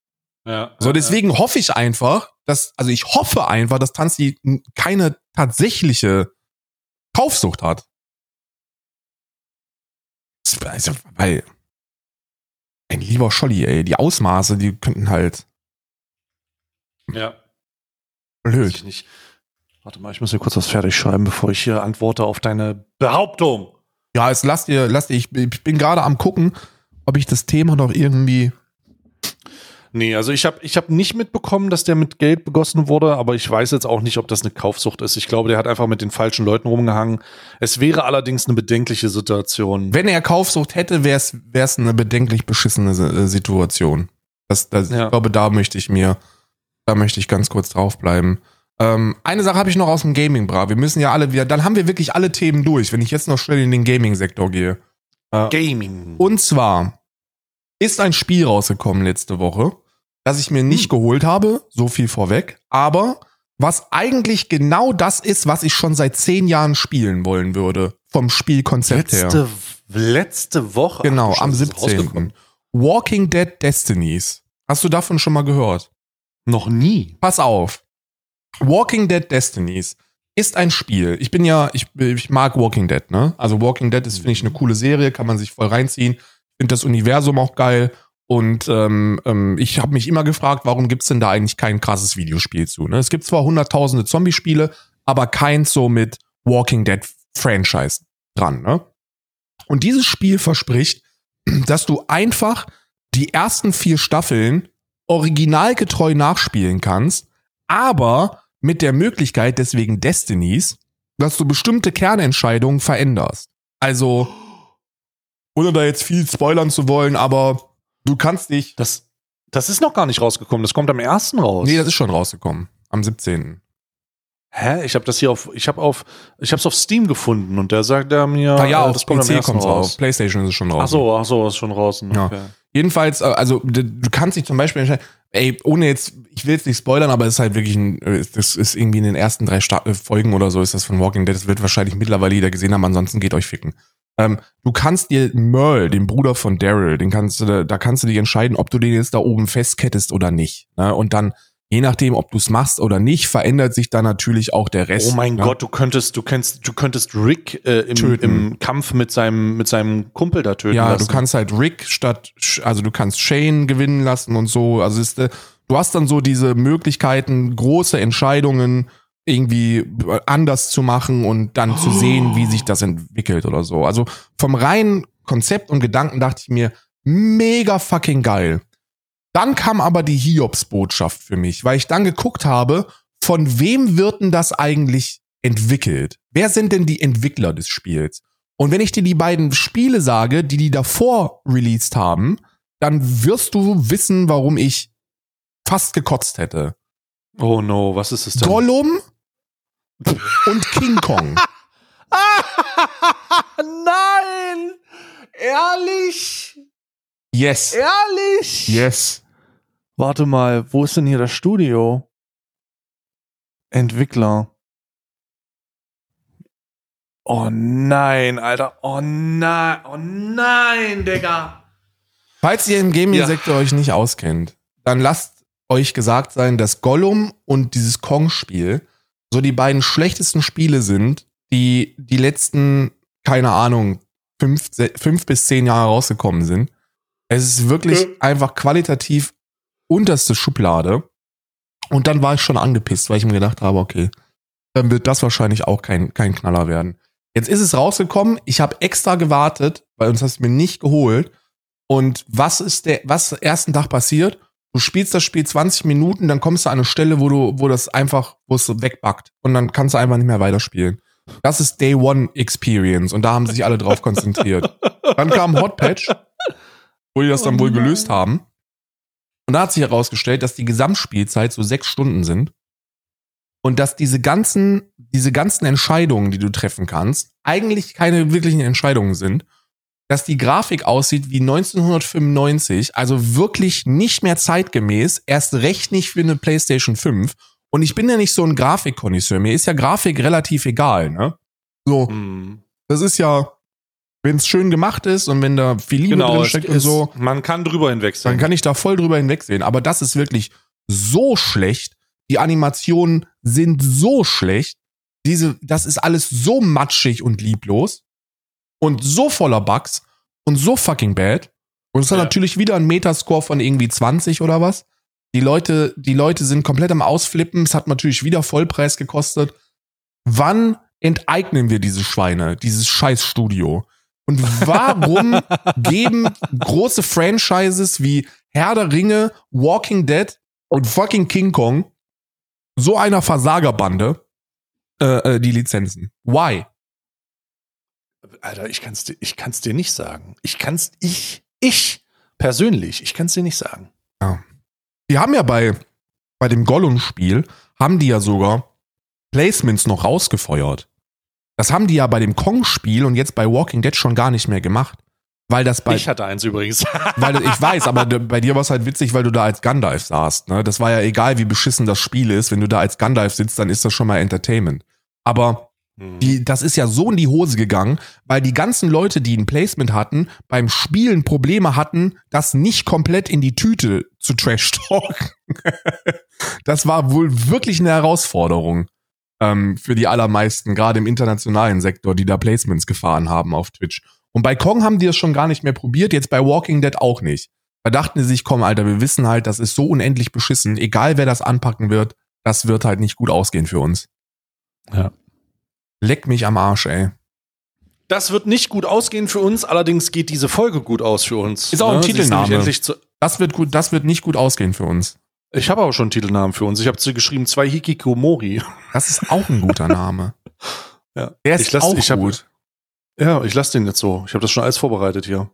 Ja. So, deswegen hoffe ich einfach, dass, also ich hoffe einfach, dass Tanzi keine tatsächliche Kaufsucht hat. Also, weil, ein lieber Scholli, ey, die Ausmaße, die könnten halt Ja. Blöd. Warte mal, ich muss hier kurz was fertig schreiben, bevor ich hier antworte auf deine Behauptung. Ja, es lass dir, lass dir, ich, ich bin gerade am gucken, ob ich das Thema noch irgendwie. Nee, also ich habe ich hab nicht mitbekommen, dass der mit Geld begossen wurde, aber ich weiß jetzt auch nicht, ob das eine Kaufsucht ist. Ich glaube, der hat einfach mit den falschen Leuten rumgehangen. Es wäre allerdings eine bedenkliche Situation. Wenn er Kaufsucht hätte, wäre es eine bedenklich beschissene äh, Situation. Das, das, ja. Ich glaube, da möchte ich mir, da möchte ich ganz kurz draufbleiben. Ähm, eine Sache habe ich noch aus dem Gaming, bra. Wir müssen ja alle wieder, dann haben wir wirklich alle Themen durch, wenn ich jetzt noch schnell in den Gaming-Sektor gehe. Äh, Gaming. Und zwar ist ein Spiel rausgekommen letzte Woche das ich mir nicht hm. geholt habe, so viel vorweg, aber was eigentlich genau das ist, was ich schon seit zehn Jahren spielen wollen würde, vom Spielkonzept letzte, her. Letzte Woche? Genau, am 17. Walking Dead Destinies. Hast du davon schon mal gehört? Noch nie. Pass auf. Walking Dead Destinies ist ein Spiel. Ich bin ja, ich, ich mag Walking Dead, ne? Also Walking Dead ist, finde ich, eine coole Serie, kann man sich voll reinziehen. Finde das Universum auch geil. Und ähm, ähm, ich habe mich immer gefragt, warum gibt's denn da eigentlich kein krasses Videospiel zu? Ne? Es gibt zwar hunderttausende Zombie-Spiele, aber keins so mit Walking Dead Franchise dran. Ne? Und dieses Spiel verspricht, dass du einfach die ersten vier Staffeln originalgetreu nachspielen kannst, aber mit der Möglichkeit, deswegen Destinies, dass du bestimmte Kernentscheidungen veränderst. Also, ohne da jetzt viel spoilern zu wollen, aber Du kannst dich. Das, das ist noch gar nicht rausgekommen. Das kommt am ersten raus. Nee, das ist schon rausgekommen. Am 17. Hä? Ich habe das hier auf, ich habe auf, ich habe es auf Steam gefunden und der sagt er mir, ah, ja, äh, das kommt PC kommt raus. PlayStation ist es schon raus. Ach so, ach so, ist schon raus. Okay. Ja. Jedenfalls, äh, also du kannst dich zum Beispiel entscheiden, ey, ohne jetzt, ich will jetzt nicht spoilern, aber es ist halt wirklich ein, äh, das ist irgendwie in den ersten drei Sta Folgen oder so ist das von Walking Dead. Das wird wahrscheinlich mittlerweile jeder gesehen haben, ansonsten geht euch ficken. Ähm, du kannst dir Merle, den Bruder von Daryl, den kannst du, da kannst du dich entscheiden, ob du den jetzt da oben festkettest oder nicht. Ne? Und dann, je nachdem, ob du es machst oder nicht, verändert sich dann natürlich auch der Rest. Oh mein ne? Gott, du könntest, du könntest, du könntest Rick äh, im, im, Kampf mit seinem, mit seinem Kumpel da töten. Ja, lassen. du kannst halt Rick statt, also du kannst Shane gewinnen lassen und so. Also ist, äh, du hast dann so diese Möglichkeiten, große Entscheidungen irgendwie anders zu machen und dann oh. zu sehen, wie sich das entwickelt oder so. Also vom reinen Konzept und Gedanken dachte ich mir, mega fucking geil. Dann kam aber die Hiobs-Botschaft für mich, weil ich dann geguckt habe, von wem wird denn das eigentlich entwickelt? Wer sind denn die Entwickler des Spiels? Und wenn ich dir die beiden Spiele sage, die die davor released haben, dann wirst du wissen, warum ich fast gekotzt hätte. Oh no, was ist es denn? Gollum und King Kong. Nein! Ehrlich? Yes. Ehrlich? Yes. Warte mal, wo ist denn hier das Studio? Entwickler. Oh nein, Alter. Oh nein. Oh nein, Digga. Falls ihr im Gaming-Sektor ja. euch nicht auskennt, dann lasst euch gesagt sein, dass Gollum und dieses Kong-Spiel so die beiden schlechtesten Spiele sind, die die letzten, keine Ahnung, fünf, fünf bis zehn Jahre rausgekommen sind. Es ist wirklich ja. einfach qualitativ unterste Schublade. Und dann war ich schon angepisst, weil ich mir gedacht habe, okay, dann wird das wahrscheinlich auch kein, kein Knaller werden. Jetzt ist es rausgekommen, ich habe extra gewartet, weil uns das mir nicht geholt. Und was ist der, was ersten Tag passiert? Du spielst das Spiel 20 Minuten, dann kommst du an eine Stelle, wo du, wo das einfach, wo es wegbackt. Und dann kannst du einfach nicht mehr weiterspielen. Das ist Day One Experience und da haben sie sich alle drauf konzentriert. Dann kam Hot Patch, wo die das dann oh wohl gelöst haben. Und da hat sich herausgestellt, dass die Gesamtspielzeit so sechs Stunden sind. Und dass diese ganzen, diese ganzen Entscheidungen, die du treffen kannst, eigentlich keine wirklichen Entscheidungen sind, dass die Grafik aussieht wie 1995, also wirklich nicht mehr zeitgemäß, erst recht nicht für eine PlayStation 5. Und ich bin ja nicht so ein Grafikkonnoisseur, mir ist ja Grafik relativ egal, ne? So, mhm. das ist ja, wenn es schön gemacht ist und wenn da viel Liebe genau, drin steckt und so. Man kann drüber hinwegsehen. Dann kann ich da voll drüber hinwegsehen. Aber das ist wirklich so schlecht. Die Animationen sind so schlecht. Diese, das ist alles so matschig und lieblos und so voller Bugs und so fucking bad. Und es hat ja. natürlich wieder einen Metascore von irgendwie 20 oder was. Die Leute, die Leute sind komplett am Ausflippen. Es hat natürlich wieder Vollpreis gekostet. wann enteignen wir diese Schweine, dieses Scheißstudio? Und warum geben große Franchises wie Herr der Ringe, Walking Dead und fucking King Kong so einer Versagerbande äh, äh, die Lizenzen? Why? Alter, ich kann's dir, ich kann's dir nicht sagen. Ich kann's, ich, ich persönlich, ich kann's dir nicht sagen. Ja. Die haben ja bei, bei dem Gollum-Spiel, haben die ja sogar Placements noch rausgefeuert. Das haben die ja bei dem Kong-Spiel und jetzt bei Walking Dead schon gar nicht mehr gemacht. Weil das bei. Ich hatte eins übrigens. weil ich weiß, aber bei dir war es halt witzig, weil du da als Gandalf saßt. Ne? Das war ja egal, wie beschissen das Spiel ist. Wenn du da als Gandalf sitzt, dann ist das schon mal Entertainment. Aber Mhm. die, das ist ja so in die Hose gegangen, weil die ganzen Leute, die ein Placement hatten, beim Spielen Probleme hatten, das nicht komplett in die Tüte zu trash-talken. das war wohl wirklich eine Herausforderung ähm, für die allermeisten, gerade im internationalen Sektor, die da Placements gefahren haben auf Twitch. Und bei Kong haben die es schon gar nicht mehr probiert, jetzt bei Walking Dead auch nicht. Da dachten sie sich, komm, Alter, wir wissen halt, das ist so unendlich beschissen, egal wer das anpacken wird, das wird halt nicht gut ausgehen für uns. Ja. Leck mich am Arsch, ey. Das wird nicht gut ausgehen für uns, allerdings geht diese Folge gut aus für uns. Ist auch ein Sie Titelname. Das wird gut, das wird nicht gut ausgehen für uns. Ich habe aber schon einen Titelnamen für uns. Ich habe zu geschrieben zwei Hikikomori. Das ist auch ein guter Name. Ja. Der ist Ich lass- auch ich hab- gut. Ja, ich lasse den jetzt so. Ich habe das schon alles vorbereitet hier.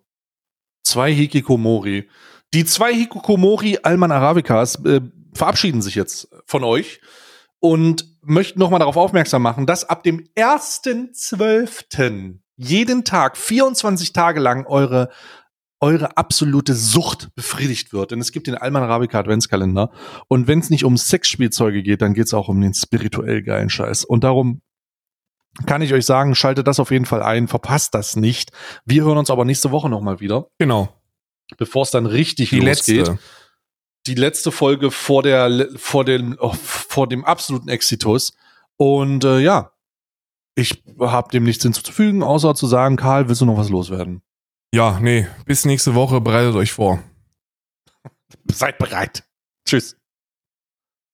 Zwei Hikikomori. Die zwei Hikikomori Alman Arabicas äh, verabschieden sich jetzt von euch und möchten nochmal darauf aufmerksam machen, dass ab dem 1.12. jeden Tag 24 Tage lang eure eure absolute Sucht befriedigt wird. Denn es gibt den Alman Arabica Adventskalender. Und wenn es nicht um Sexspielzeuge geht, dann geht es auch um den spirituell geilen Scheiß. Und darum kann ich euch sagen, schaltet das auf jeden Fall ein, verpasst das nicht. Wir hören uns aber nächste Woche nochmal wieder, Genau. bevor es dann richtig Die losgeht. letzte. Die letzte Folge vor der vor dem oh, vor dem absoluten Exitus. Und äh, ja, ich habe dem nichts hinzuzufügen, außer zu sagen, Karl, willst du noch was loswerden? Ja, nee, bis nächste Woche, bereitet euch vor. Seid bereit. Tschüss.